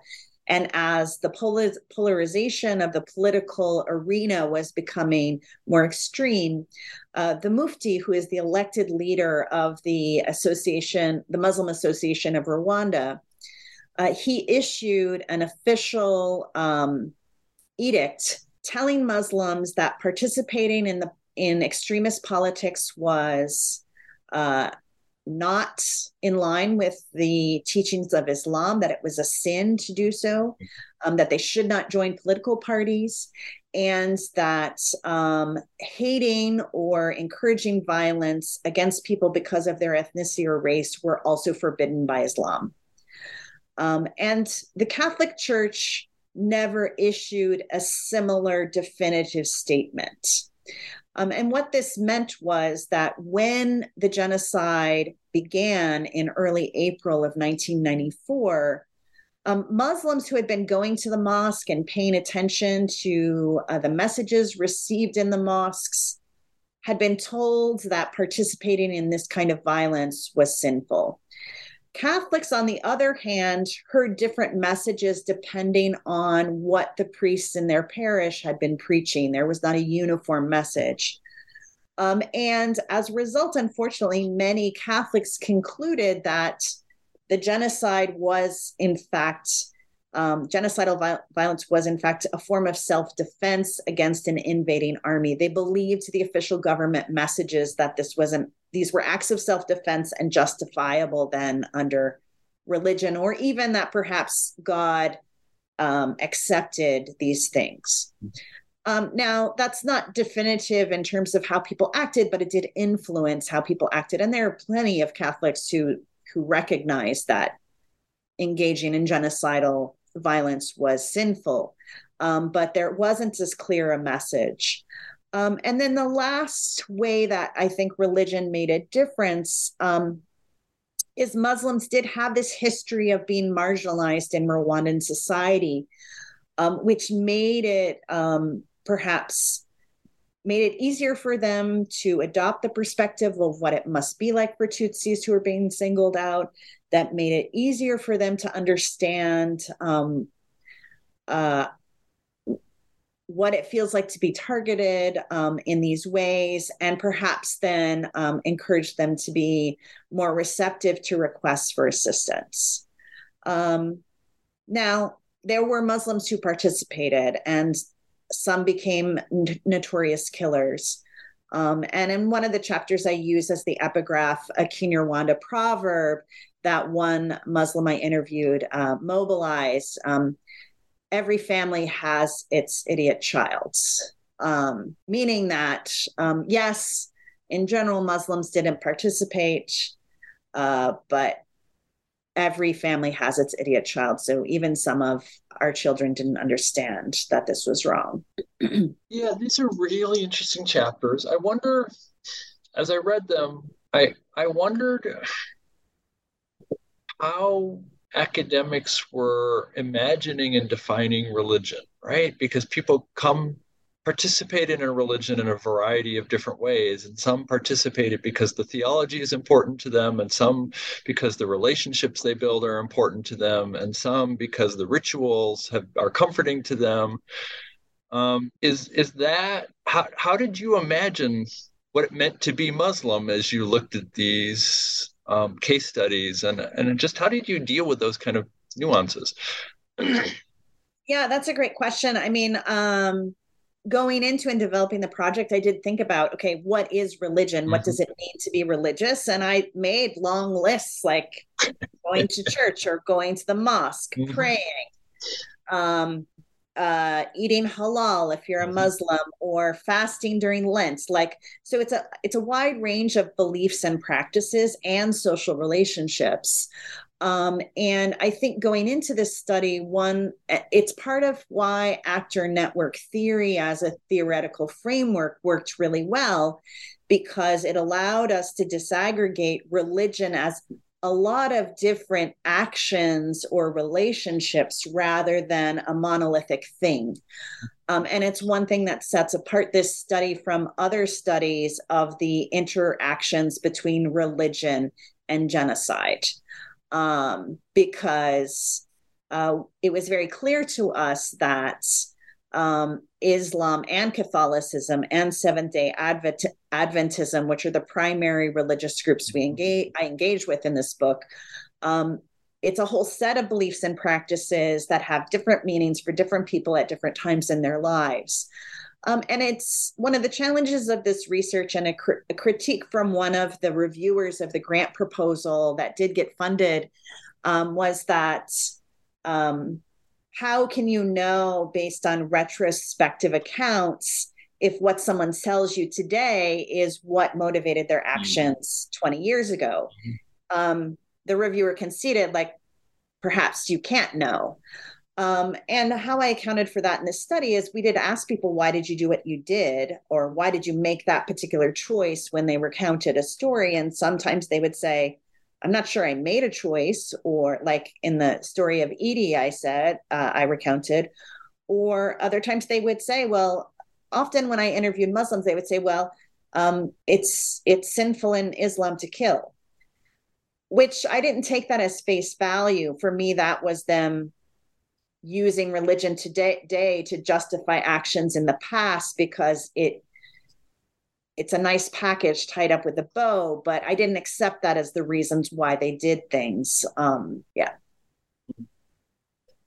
and as the polarization of the political arena was becoming more extreme, uh, the Mufti, who is the elected leader of the association, the Muslim Association of Rwanda, uh, he issued an official um, edict telling Muslims that participating in the in extremist politics was uh, not in line with the teachings of Islam, that it was a sin to do so, um, that they should not join political parties, and that um, hating or encouraging violence against people because of their ethnicity or race were also forbidden by Islam. Um, and the Catholic Church never issued a similar definitive statement. Um, and what this meant was that when the genocide began in early April of 1994, um, Muslims who had been going to the mosque and paying attention to uh, the messages received in the mosques had been told that participating in this kind of violence was sinful. Catholics, on the other hand, heard different messages depending on what the priests in their parish had been preaching. There was not a uniform message. Um, and as a result, unfortunately, many Catholics concluded that the genocide was, in fact, um, genocidal violence was, in fact, a form of self defense against an invading army. They believed the official government messages that this wasn't, these were acts of self defense and justifiable then under religion, or even that perhaps God um, accepted these things. Um, now, that's not definitive in terms of how people acted, but it did influence how people acted. And there are plenty of Catholics who who recognize that engaging in genocidal violence was sinful, um, but there wasn't as clear a message. Um, and then the last way that I think religion made a difference um, is Muslims did have this history of being marginalized in Rwandan society, um, which made it um, perhaps made it easier for them to adopt the perspective of what it must be like for Tutsis who are being singled out. That made it easier for them to understand um, uh, what it feels like to be targeted um, in these ways, and perhaps then um, encourage them to be more receptive to requests for assistance. Um, now, there were Muslims who participated, and some became n- notorious killers. Um, and in one of the chapters, I use as the epigraph a Kinyarwanda proverb that one Muslim I interviewed uh, mobilized. Um, every family has its idiot child, um, meaning that, um, yes, in general, Muslims didn't participate, uh, but every family has its idiot child. So even some of our children didn't understand that this was wrong. yeah, these are really interesting chapters. I wonder, as I read them, I I wondered how academics were imagining and defining religion, right? Because people come participate in a religion in a variety of different ways and some participated because the theology is important to them and some because the relationships they build are important to them and some because the rituals have, are comforting to them um, is is that how, how did you imagine what it meant to be muslim as you looked at these um, case studies and and just how did you deal with those kind of nuances yeah that's a great question i mean um, going into and developing the project i did think about okay what is religion mm-hmm. what does it mean to be religious and i made long lists like going to church or going to the mosque mm-hmm. praying um, uh, eating halal if you're a mm-hmm. Muslim or fasting during Lent. Like, so it's a it's a wide range of beliefs and practices and social relationships. Um, and I think going into this study, one, it's part of why actor network theory as a theoretical framework worked really well, because it allowed us to disaggregate religion as a lot of different actions or relationships rather than a monolithic thing. Um, and it's one thing that sets apart this study from other studies of the interactions between religion and genocide. Um, because uh, it was very clear to us that um, Islam and Catholicism and Seventh Day Advent- Adventism, which are the primary religious groups we engage I engage with in this book. Um, it's a whole set of beliefs and practices that have different meanings for different people at different times in their lives. Um, and it's one of the challenges of this research and a, cr- a, critique from one of the reviewers of the grant proposal that did get funded um, was that um, how can you know based on retrospective accounts if what someone tells you today is what motivated their mm-hmm. actions mm-hmm. 20 years ago mm-hmm. um, the reviewer conceded like perhaps you can't know um, and how i accounted for that in this study is we did ask people why did you do what you did or why did you make that particular choice when they recounted a story and sometimes they would say I'm not sure I made a choice, or like in the story of Edie, I said, uh, I recounted, or other times they would say, well, often when I interviewed Muslims, they would say, well, um, it's it's sinful in Islam to kill, which I didn't take that as face value. For me, that was them using religion today to justify actions in the past because it it's a nice package tied up with a bow, but I didn't accept that as the reasons why they did things. Um, yeah.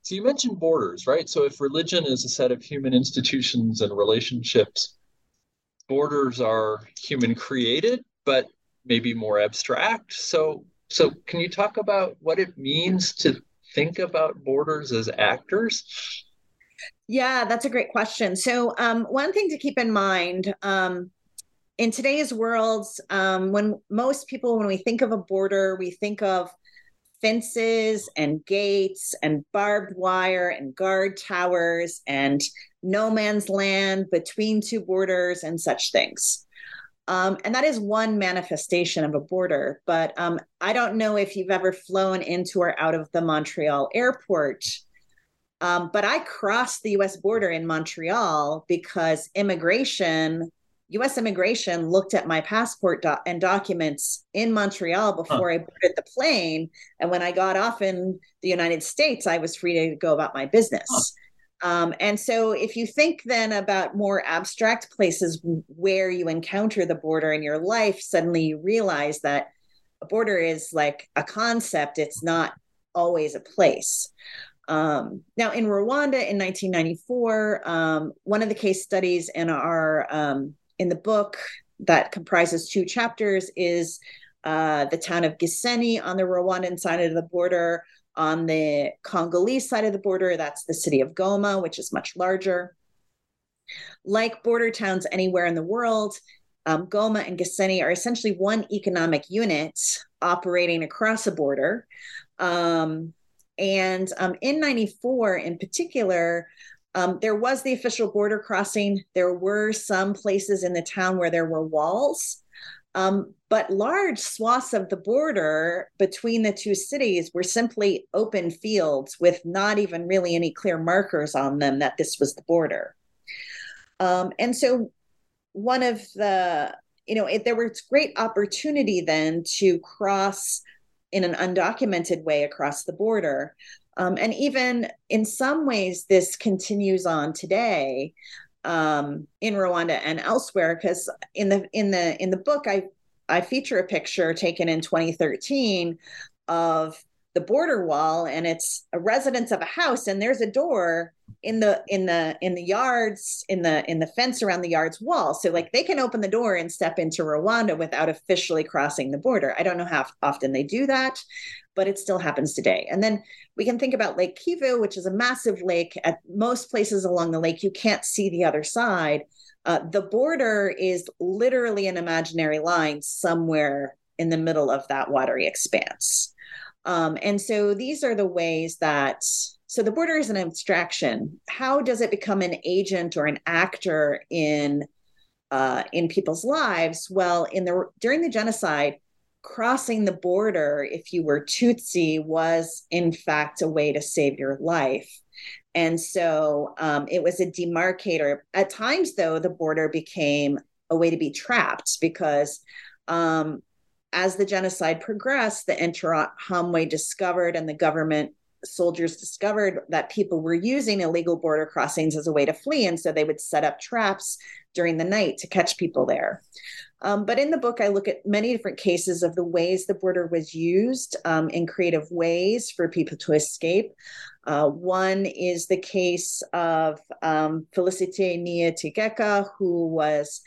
So you mentioned borders, right? So if religion is a set of human institutions and relationships, borders are human created, but maybe more abstract. So so can you talk about what it means to think about borders as actors? Yeah, that's a great question. So um, one thing to keep in mind, um, in today's world, um, when most people, when we think of a border, we think of fences and gates and barbed wire and guard towers and no man's land between two borders and such things. Um, and that is one manifestation of a border. But um, I don't know if you've ever flown into or out of the Montreal airport. Um, but I crossed the US border in Montreal because immigration, US immigration looked at my passport do- and documents in Montreal before huh. I boarded the plane. And when I got off in the United States, I was free to go about my business. Huh. Um, and so, if you think then about more abstract places where you encounter the border in your life, suddenly you realize that a border is like a concept, it's not always a place. Um, now, in Rwanda in 1994, um, one of the case studies in our um, in the book that comprises two chapters is uh, the town of Gisenyi on the Rwandan side of the border, on the Congolese side of the border, that's the city of Goma, which is much larger. Like border towns anywhere in the world, um, Goma and Gisenyi are essentially one economic unit operating across a border. Um, and um, in 94, in particular, um, there was the official border crossing. There were some places in the town where there were walls. Um, but large swaths of the border between the two cities were simply open fields with not even really any clear markers on them that this was the border. Um, and so, one of the, you know, it, there was great opportunity then to cross in an undocumented way across the border. Um, and even in some ways, this continues on today um, in Rwanda and elsewhere. Because in the in the in the book, I I feature a picture taken in 2013 of the border wall, and it's a residence of a house, and there's a door in the in the in the yards in the in the fence around the yards wall. So like they can open the door and step into rwanda without officially crossing the border. I don't know how often they do that but it still happens today. And then we can think about lake kivu which is a massive lake at most places along the lake. You can't see the other side. Uh, the border is literally an imaginary line somewhere in the middle of that watery expanse um, and so these are the ways that so the border is an abstraction. How does it become an agent or an actor in uh, in people's lives? Well, in the during the genocide, crossing the border, if you were Tutsi, was in fact a way to save your life. And so um, it was a demarcator. At times, though, the border became a way to be trapped because um, as the genocide progressed, the Interahamwe discovered and the government soldiers discovered that people were using illegal border crossings as a way to flee. And so they would set up traps during the night to catch people there. Um, but in the book, I look at many different cases of the ways the border was used um, in creative ways for people to escape. Uh, one is the case of um, Felicite Niyitegeka, who was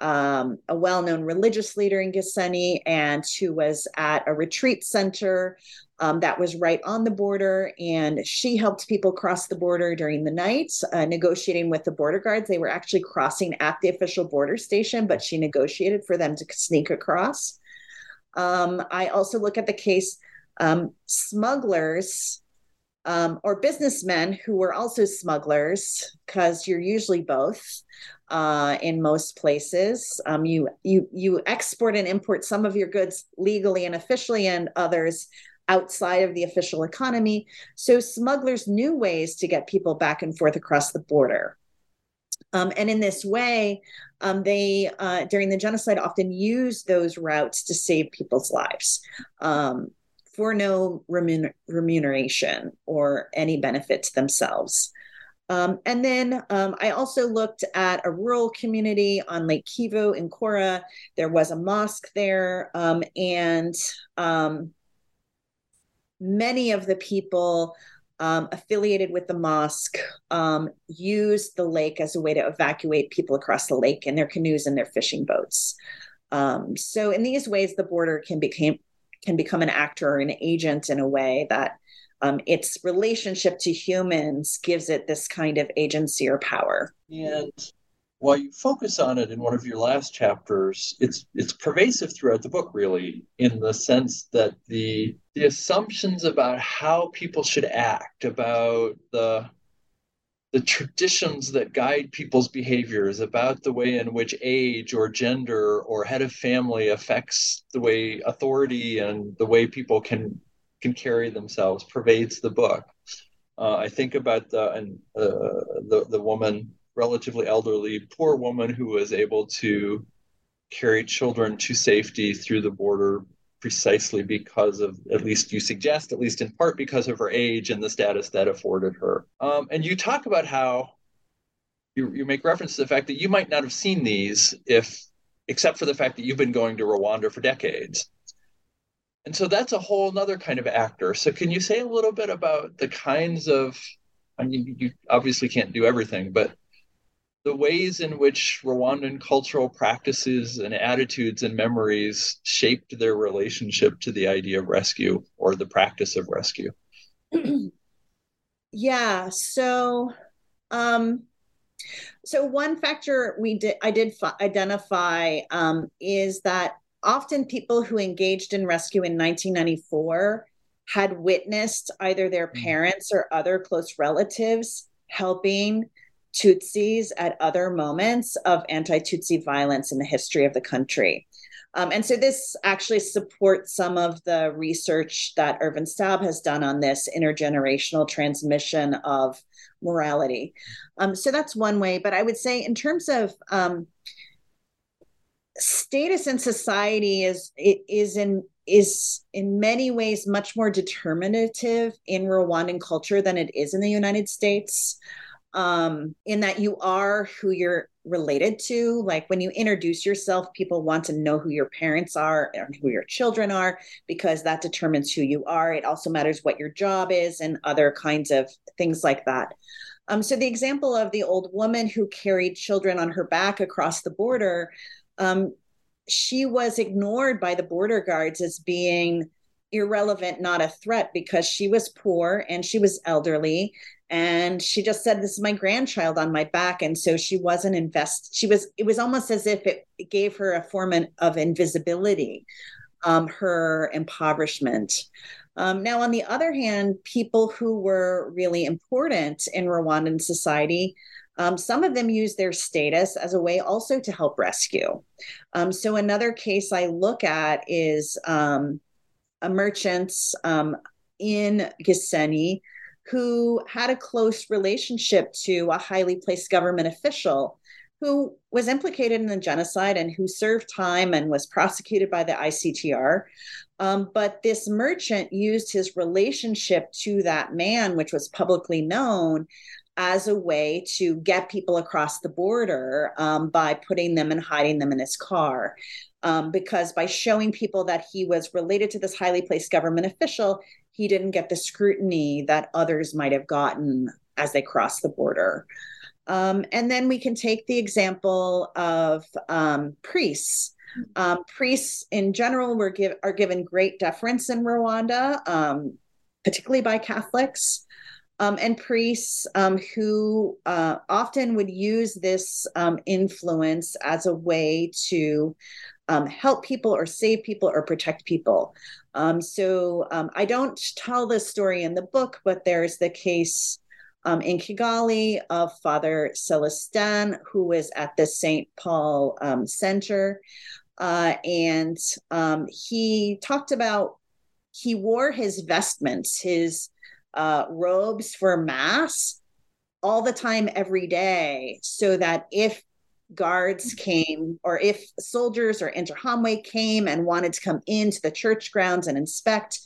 um, a well known religious leader in Gisenyi and who was at a retreat center um, that was right on the border. And she helped people cross the border during the night, uh, negotiating with the border guards. They were actually crossing at the official border station, but she negotiated for them to sneak across. Um, I also look at the case um, smugglers um, or businessmen who were also smugglers, because you're usually both uh, in most places. Um, you you you export and import some of your goods legally and officially, and others outside of the official economy. So smugglers knew ways to get people back and forth across the border. Um, and in this way, um, they, uh, during the genocide, often used those routes to save people's lives um, for no remun- remuneration or any benefit to themselves. Um, and then um, I also looked at a rural community on Lake Kivu in Kora. There was a mosque there, um, and um, many of the people um, affiliated with the mosque um, used the lake as a way to evacuate people across the lake in their canoes and their fishing boats. So in these ways, the border can become can become an actor or an agent in a way that um, its relationship to humans gives it this kind of agency or power. And while you focus on it in one of your last chapters, it's it's pervasive throughout the book, really, in the sense that the the assumptions about how people should act, about the the traditions that guide people's behaviors, about the way in which age or gender or head of family affects the way authority and the way people can can carry themselves pervades the book. Uh, I think about the, and, uh, the the woman, relatively elderly, poor woman who was able to carry children to safety through the border precisely because of, at least you suggest, at least in part because of her age and the status that afforded her. Um, and you talk about how you, you make reference to the fact that you might not have seen these if, except for the fact that you've been going to Rwanda for decades. And so that's a whole other kind of actor. So can you say a little bit about the kinds of, I mean, you obviously can't do everything, but the ways in which Rwandan cultural practices and attitudes and memories shaped their relationship to the idea of rescue or the practice of rescue. yeah. So, um, so one factor we did I did f- identify um, is that often people who engaged in rescue in 1994 had witnessed either their mm. parents or other close relatives helping Tutsis at other moments of anti Tutsi violence in the history of the country. Um, and so this actually supports some of the research that Ervin Staub has done on this intergenerational transmission of morality. Um, so that's one way. But I would say, in terms of um, status in society, is is in is in many ways much more determinative in Rwandan culture than it is in the United States um, in that you are who you're related to. Like when you introduce yourself, people want to know who your parents are and who your children are because that determines who you are. It also matters what your job is and other kinds of things like that. Um, so the example of the old woman who carried children on her back across the border, um, she was ignored by the border guards as being irrelevant, not a threat, because she was poor and she was elderly. And she just said this is my grandchild on my back. And so she wasn't invest she was it was almost as if it, it gave her a form of invisibility um, her impoverishment. Um, now on the other hand people who were really important in rwandan society um, some of them use their status as a way also to help rescue um, so another case i look at is um, a merchant um, in gisenyi who had a close relationship to a highly placed government official who was implicated in the genocide and who served time and was prosecuted by the ICTR. Um, but this merchant used his relationship to that man, which was publicly known, as a way to get people across the border um, by putting them and hiding them in his car. Um, because by showing people that he was related to this highly placed government official, he didn't get the scrutiny that others might have gotten as they crossed the border. Um, and then we can take the example of um, priests. Um, priests in general were give, are given great deference in Rwanda, um, particularly by Catholics. Um, and priests um, who uh, often would use this influence as a way to um, help people or save people or protect people. Um, so um, I don't tell this story in the book, but there's the case um, in Kigali of Father Celestin, who was at the St. Paul um, Center. Uh, and um, he talked about he wore his vestments, his uh, robes for Mass all the time, every day, so that if guards came or if soldiers or Interahamwe came and wanted to come into the church grounds and inspect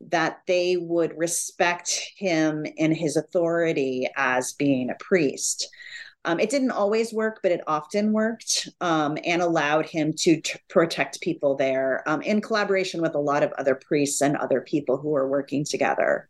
that they would respect him in his authority as being a priest. Um, it didn't always work, but it often worked um, and allowed him to t- protect people there um, in collaboration with a lot of other priests and other people who were working together.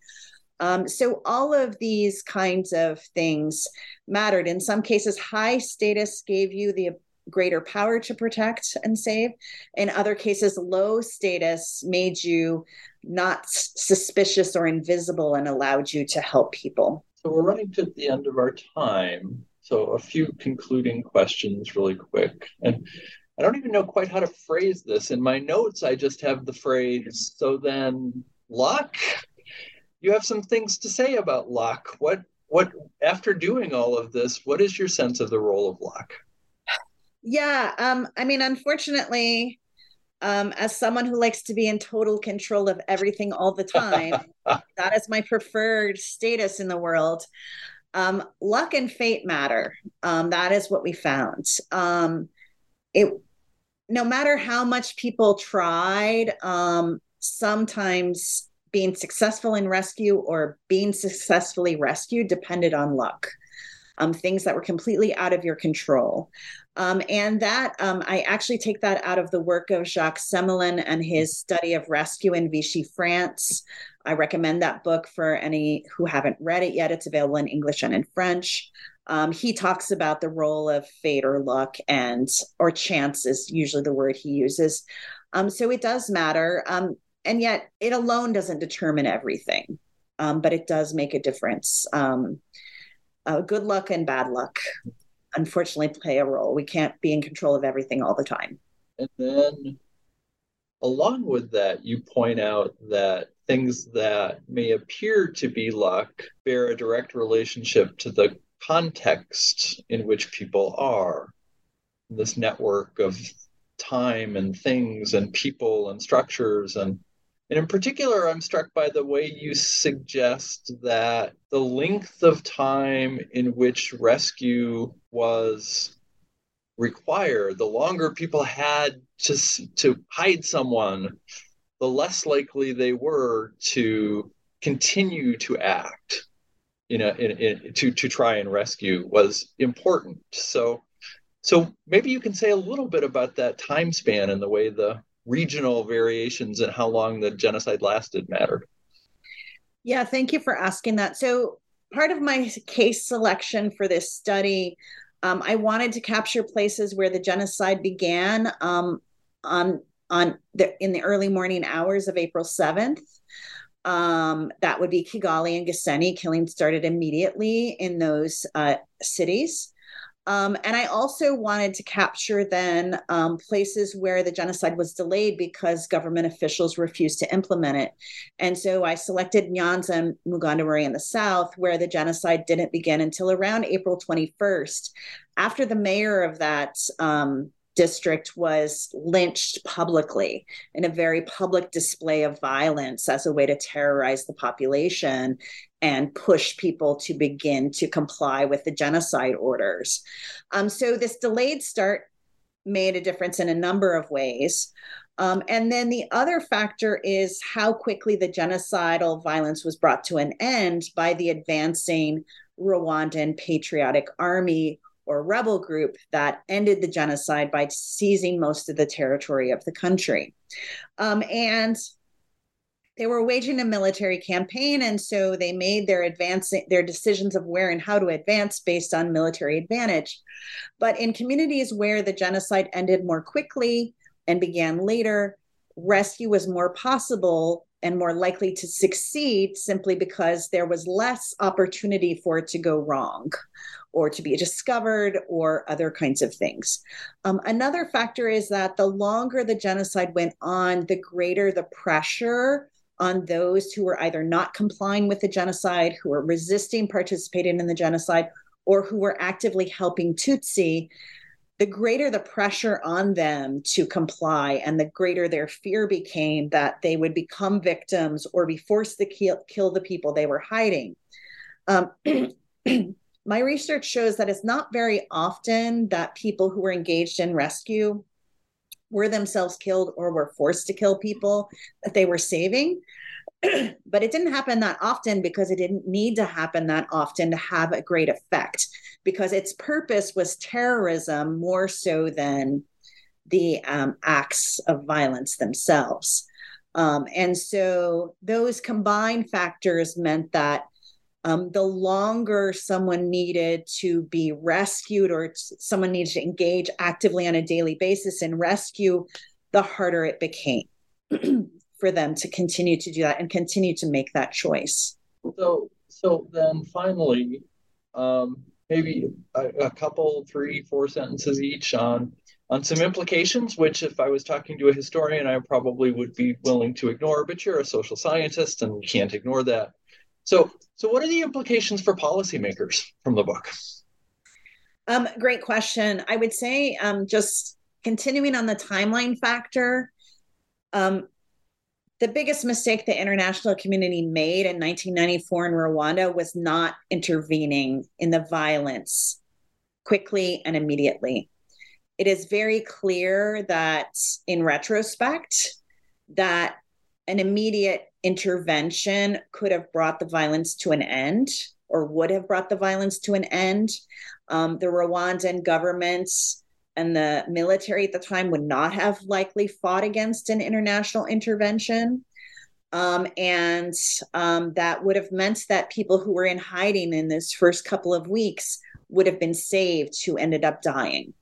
Um, so all of these kinds of things mattered. In some cases, high status gave you the greater power to protect and save. In other cases, low status made you not suspicious or invisible and allowed you to help people. So we're running to the end of our time. So a few concluding questions really quick. And I don't even know quite how to phrase this. In my notes, I just have the phrase, so then luck? You have some things to say about luck. What what after doing all of this, what is your sense of the role of luck? Yeah, um, I mean, unfortunately, um, as someone who likes to be in total control of everything all the time, that is my preferred status in the world. Um, luck and fate matter. Um, that is what we found. Um, it, no matter how much people tried, um, sometimes being successful in rescue or being successfully rescued depended on luck. Um, things that were completely out of your control. Um, and that um, I actually take that out of the work of Jacques Semelin and his study of rescue in Vichy, France. I recommend that book for any who haven't read it yet. It's available in English and in French. Um, he talks about the role of fate or luck and or chance is usually the word he uses. Um, so it does matter. And yet it alone doesn't determine everything um, but it does make a difference. Um, uh, good luck and bad luck unfortunately play a role. We can't be in control of everything all the time. And then along with that you point out that things that may appear to be luck bear a direct relationship to the context in which people are. This network of time and things and people and structures and and in particular, I'm struck by the way you suggest that the length of time in which rescue was required, the longer people had to, to hide someone, the less likely they were to continue to act you know in, in, to to try and rescue was important. So so maybe you can say a little bit about that time span and the way the regional variations and how long the genocide lasted mattered. Yeah, thank you for asking that. So, part of my case selection for this study, um, I wanted to capture places where the genocide began um, on on the in the early morning hours of April seventh. Um, that would be Kigali and Gisenyi. Killing started immediately in those uh, cities. Um, and I also wanted to capture then um, places where the genocide was delayed because government officials refused to implement it. And so I selected Nyanza and Mugandamure in the south, where the genocide didn't begin until around April 21st. After the mayor of that um, district was lynched publicly in a very public display of violence as a way to terrorize the population and push people to begin to comply with the genocide orders. Um, so this delayed start made a difference in a number of ways. Um, and then the other factor is how quickly the genocidal violence was brought to an end by the advancing Rwandan Patriotic Army or rebel group that ended the genocide by seizing most of the territory of the country. Um, and they were waging a military campaign and so they made their advancing their decisions of where and how to advance based on military advantage but in communities where the genocide ended more quickly and began later rescue was more possible and more likely to succeed simply because there was less opportunity for it to go wrong or to be discovered or other kinds of things. Um, another factor is that the longer the genocide went on, the greater the pressure on those who were either not complying with the genocide, who were resisting participating in the genocide, or who were actively helping Tutsi the greater the pressure on them to comply and the greater their fear became that they would become victims or be forced to kill, kill the people they were hiding. Um, my research shows that it's not very often that people who were engaged in rescue were themselves killed or were forced to kill people that they were saving. but it didn't happen that often because it didn't need to happen that often to have a great effect because its purpose was terrorism more so than the um, acts of violence themselves. Um, and so those combined factors meant that um, the longer someone needed to be rescued or someone needed to engage actively on a daily basis in rescue, the harder it became for them to continue to do that and continue to make that choice. So, so then finally, um, maybe a, a couple, three, four sentences each on on some implications, which if I was talking to a historian, I probably would be willing to ignore, but you're a social scientist and you can't ignore that. So, so what are the implications for policymakers from the book? Um, great question. I would say um, just continuing on the timeline factor. Um, the biggest mistake the international community made in 1994 in Rwanda was not intervening in the violence quickly and immediately. It is very clear that in retrospect that an immediate intervention could have brought the violence to an end or would have brought the violence to an end. Um, the Rwandan government and the military at the time would not have likely fought against an international intervention. Um, and um, that would have meant that people who were in hiding in this first couple of weeks would have been saved who ended up dying.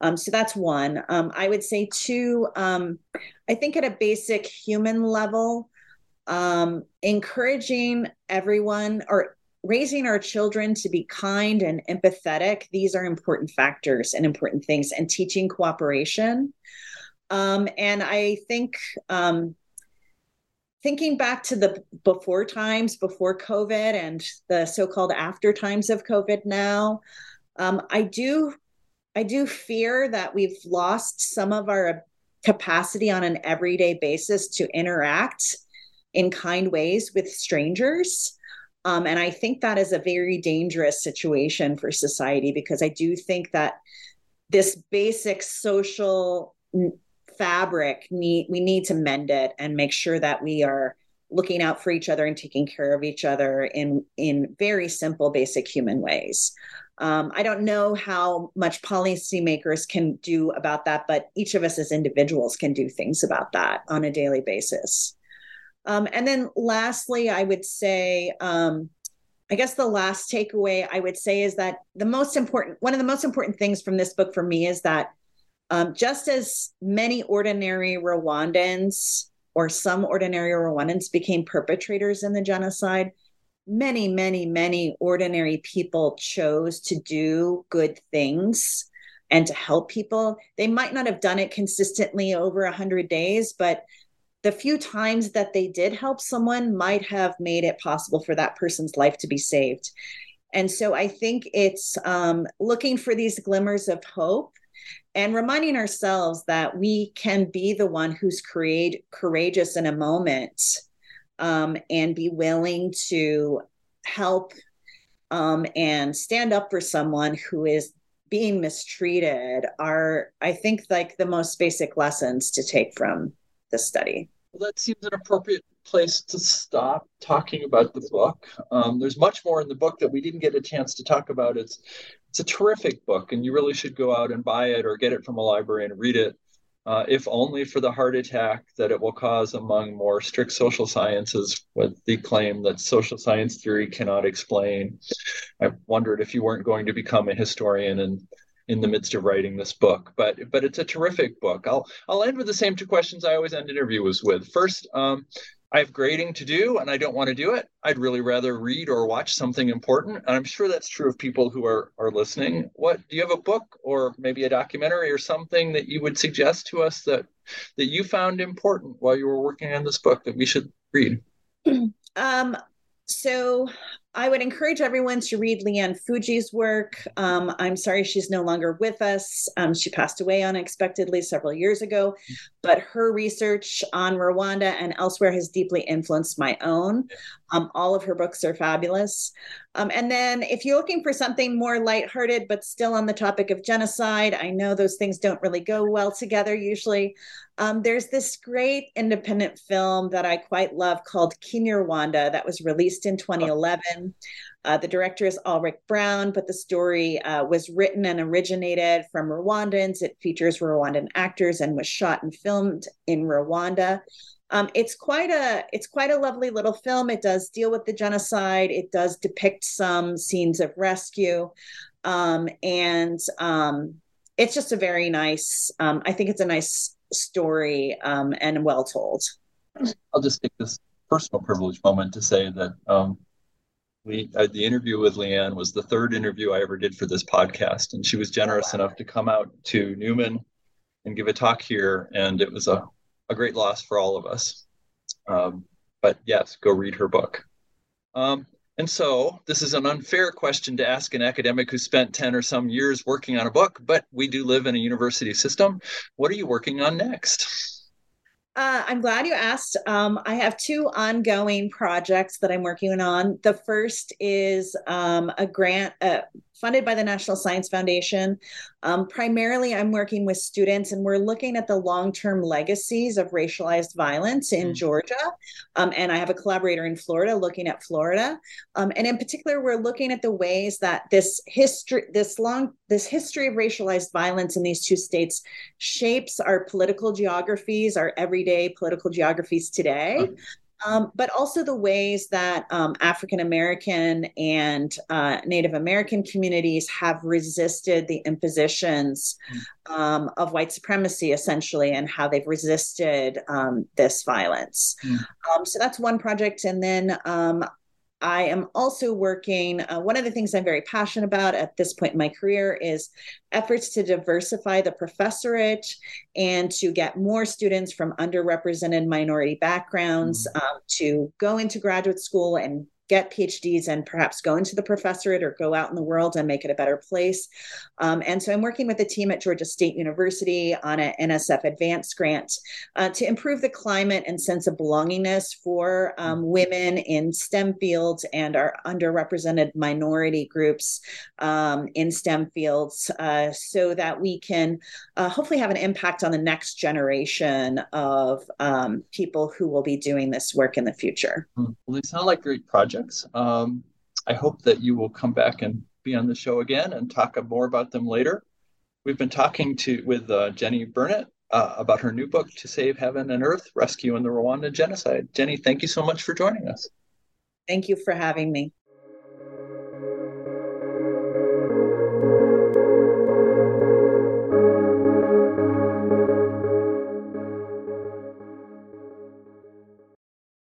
Um, so that's one. Um, I would say two, um, I think at a basic human level, um, encouraging everyone or raising our children to be kind and empathetic these are important factors and important things and teaching cooperation. Um, and i think um, thinking back to the before times before covid and the so-called after times of covid now um, i do i do fear that we've lost some of our capacity on an everyday basis to interact in kind ways with strangers um, and I think that is a very dangerous situation for society because I do think that this basic social fabric need we need to mend it and make sure that we are looking out for each other and taking care of each other in in very simple basic human ways. Um, i don't know how much policymakers can do about that but each of us as individuals can do things about that on a daily basis um, and then lastly, I would say, um, I guess the last takeaway I would say is that the most important, one of the most important things from this book for me is that um, just as many ordinary Rwandans or some ordinary Rwandans became perpetrators in the genocide, many, many, many ordinary people chose to do good things and to help people. They might not have done it consistently over 100 days, but the few times that they did help someone might have made it possible for that person's life to be saved. And so I think it's um, looking for these glimmers of hope and reminding ourselves that we can be the one who's create, courageous in a moment um, and be willing to help um, and stand up for someone who is being mistreated are i think like the most basic lessons to take from the study. Well, that seems an appropriate place to stop talking about the book. Um, there's much more in the book that we didn't get a chance to talk about. It's it's a terrific book, and you really should go out and buy it or get it from a library and read it. Uh, if only for the heart attack that it will cause among more strict social sciences with the claim that social science theory cannot explain. I wondered if you weren't going to become a historian and in the midst of writing this book. But but it's a terrific book. I'll I'll end with the same two questions I always end interviews with. First, um, I have grading to do and I don't want to do it. I'd really rather read or watch something important. And I'm sure that's true of people who are are listening. What do you have a book or maybe a documentary or something that you would suggest to us that that you found important while you were working on this book that we should read? Um so I would encourage everyone to read Lee Ann Fujii's work. Um, I'm sorry she's no longer with us. Um, she passed away unexpectedly several years ago, but her research on Rwanda and elsewhere has deeply influenced my own. Um, all of her books are fabulous. Um, and then, if you're looking for something more lighthearted, but still on the topic of genocide, I know those things don't really go well together usually. Um, there's this great independent film that I quite love called Kinyarwanda that was released in 2011. Uh, the director is Alrick Brown, but the story uh, was written and originated from Rwandans. It features Rwandan actors and was shot and filmed in Rwanda. Um, it's quite a it's quite a lovely little film. It does deal with the genocide. It does depict some scenes of rescue, um, and um, it's just a very nice. Um, I think it's a nice story um, and well told. I'll just take this personal privilege moment to say that um, we uh, the interview with Lee Ann was the third interview I ever did for this podcast, and she was generous enough to come out to Newman and give a talk here, and it was a a great loss for all of us. Um, but yes, go read her book. Um, and so, this is an unfair question to ask an academic who spent 10 or some years working on a book, but we do live in a university system. What are you working on next? Uh, I'm glad you asked. Um, I have two ongoing projects that I'm working on. The first is um, a grant, uh, funded by the National Science Foundation. Um, primarily, I'm working with students, and we're looking at the long term legacies of racialized violence in mm. Georgia. Um, and I have a collaborator in Florida looking at Florida. Um, and in particular, we're looking at the ways that this history, this long, this history of racialized violence in these two states shapes our political geographies, our everyday political geographies today um, but also the ways that um, African American and uh, Native American communities have resisted the impositions mm. um, of white supremacy, essentially, and how they've resisted um, this violence. Mm. so that's one project. And then um, I am also working. Uh, one of the things I'm very passionate about at this point in my career is efforts to diversify the professorate and to get more students from underrepresented minority backgrounds mm-hmm. um, to go into graduate school and get PhDs and perhaps go into the professorate or go out in the world and make it a better place. Um, and so I'm working with a team at Georgia State University on an NSF Advanced grant uh, to improve the climate and sense of belongingness for um, women in STEM fields and our underrepresented minority groups um, in STEM fields uh, so that we can uh, hopefully have an impact on the next generation of um, people who will be doing this work in the future. Hmm. Well, they sound like great projects projects. Um, I hope that you will come back and be on the show again and talk more about them later. We've been talking to with uh, Jennie Burnet uh, about her new book, To Save Heaven and Earth Rescue in the Rwanda Genocide. Jenny, thank you so much for joining us. Thank you for having me.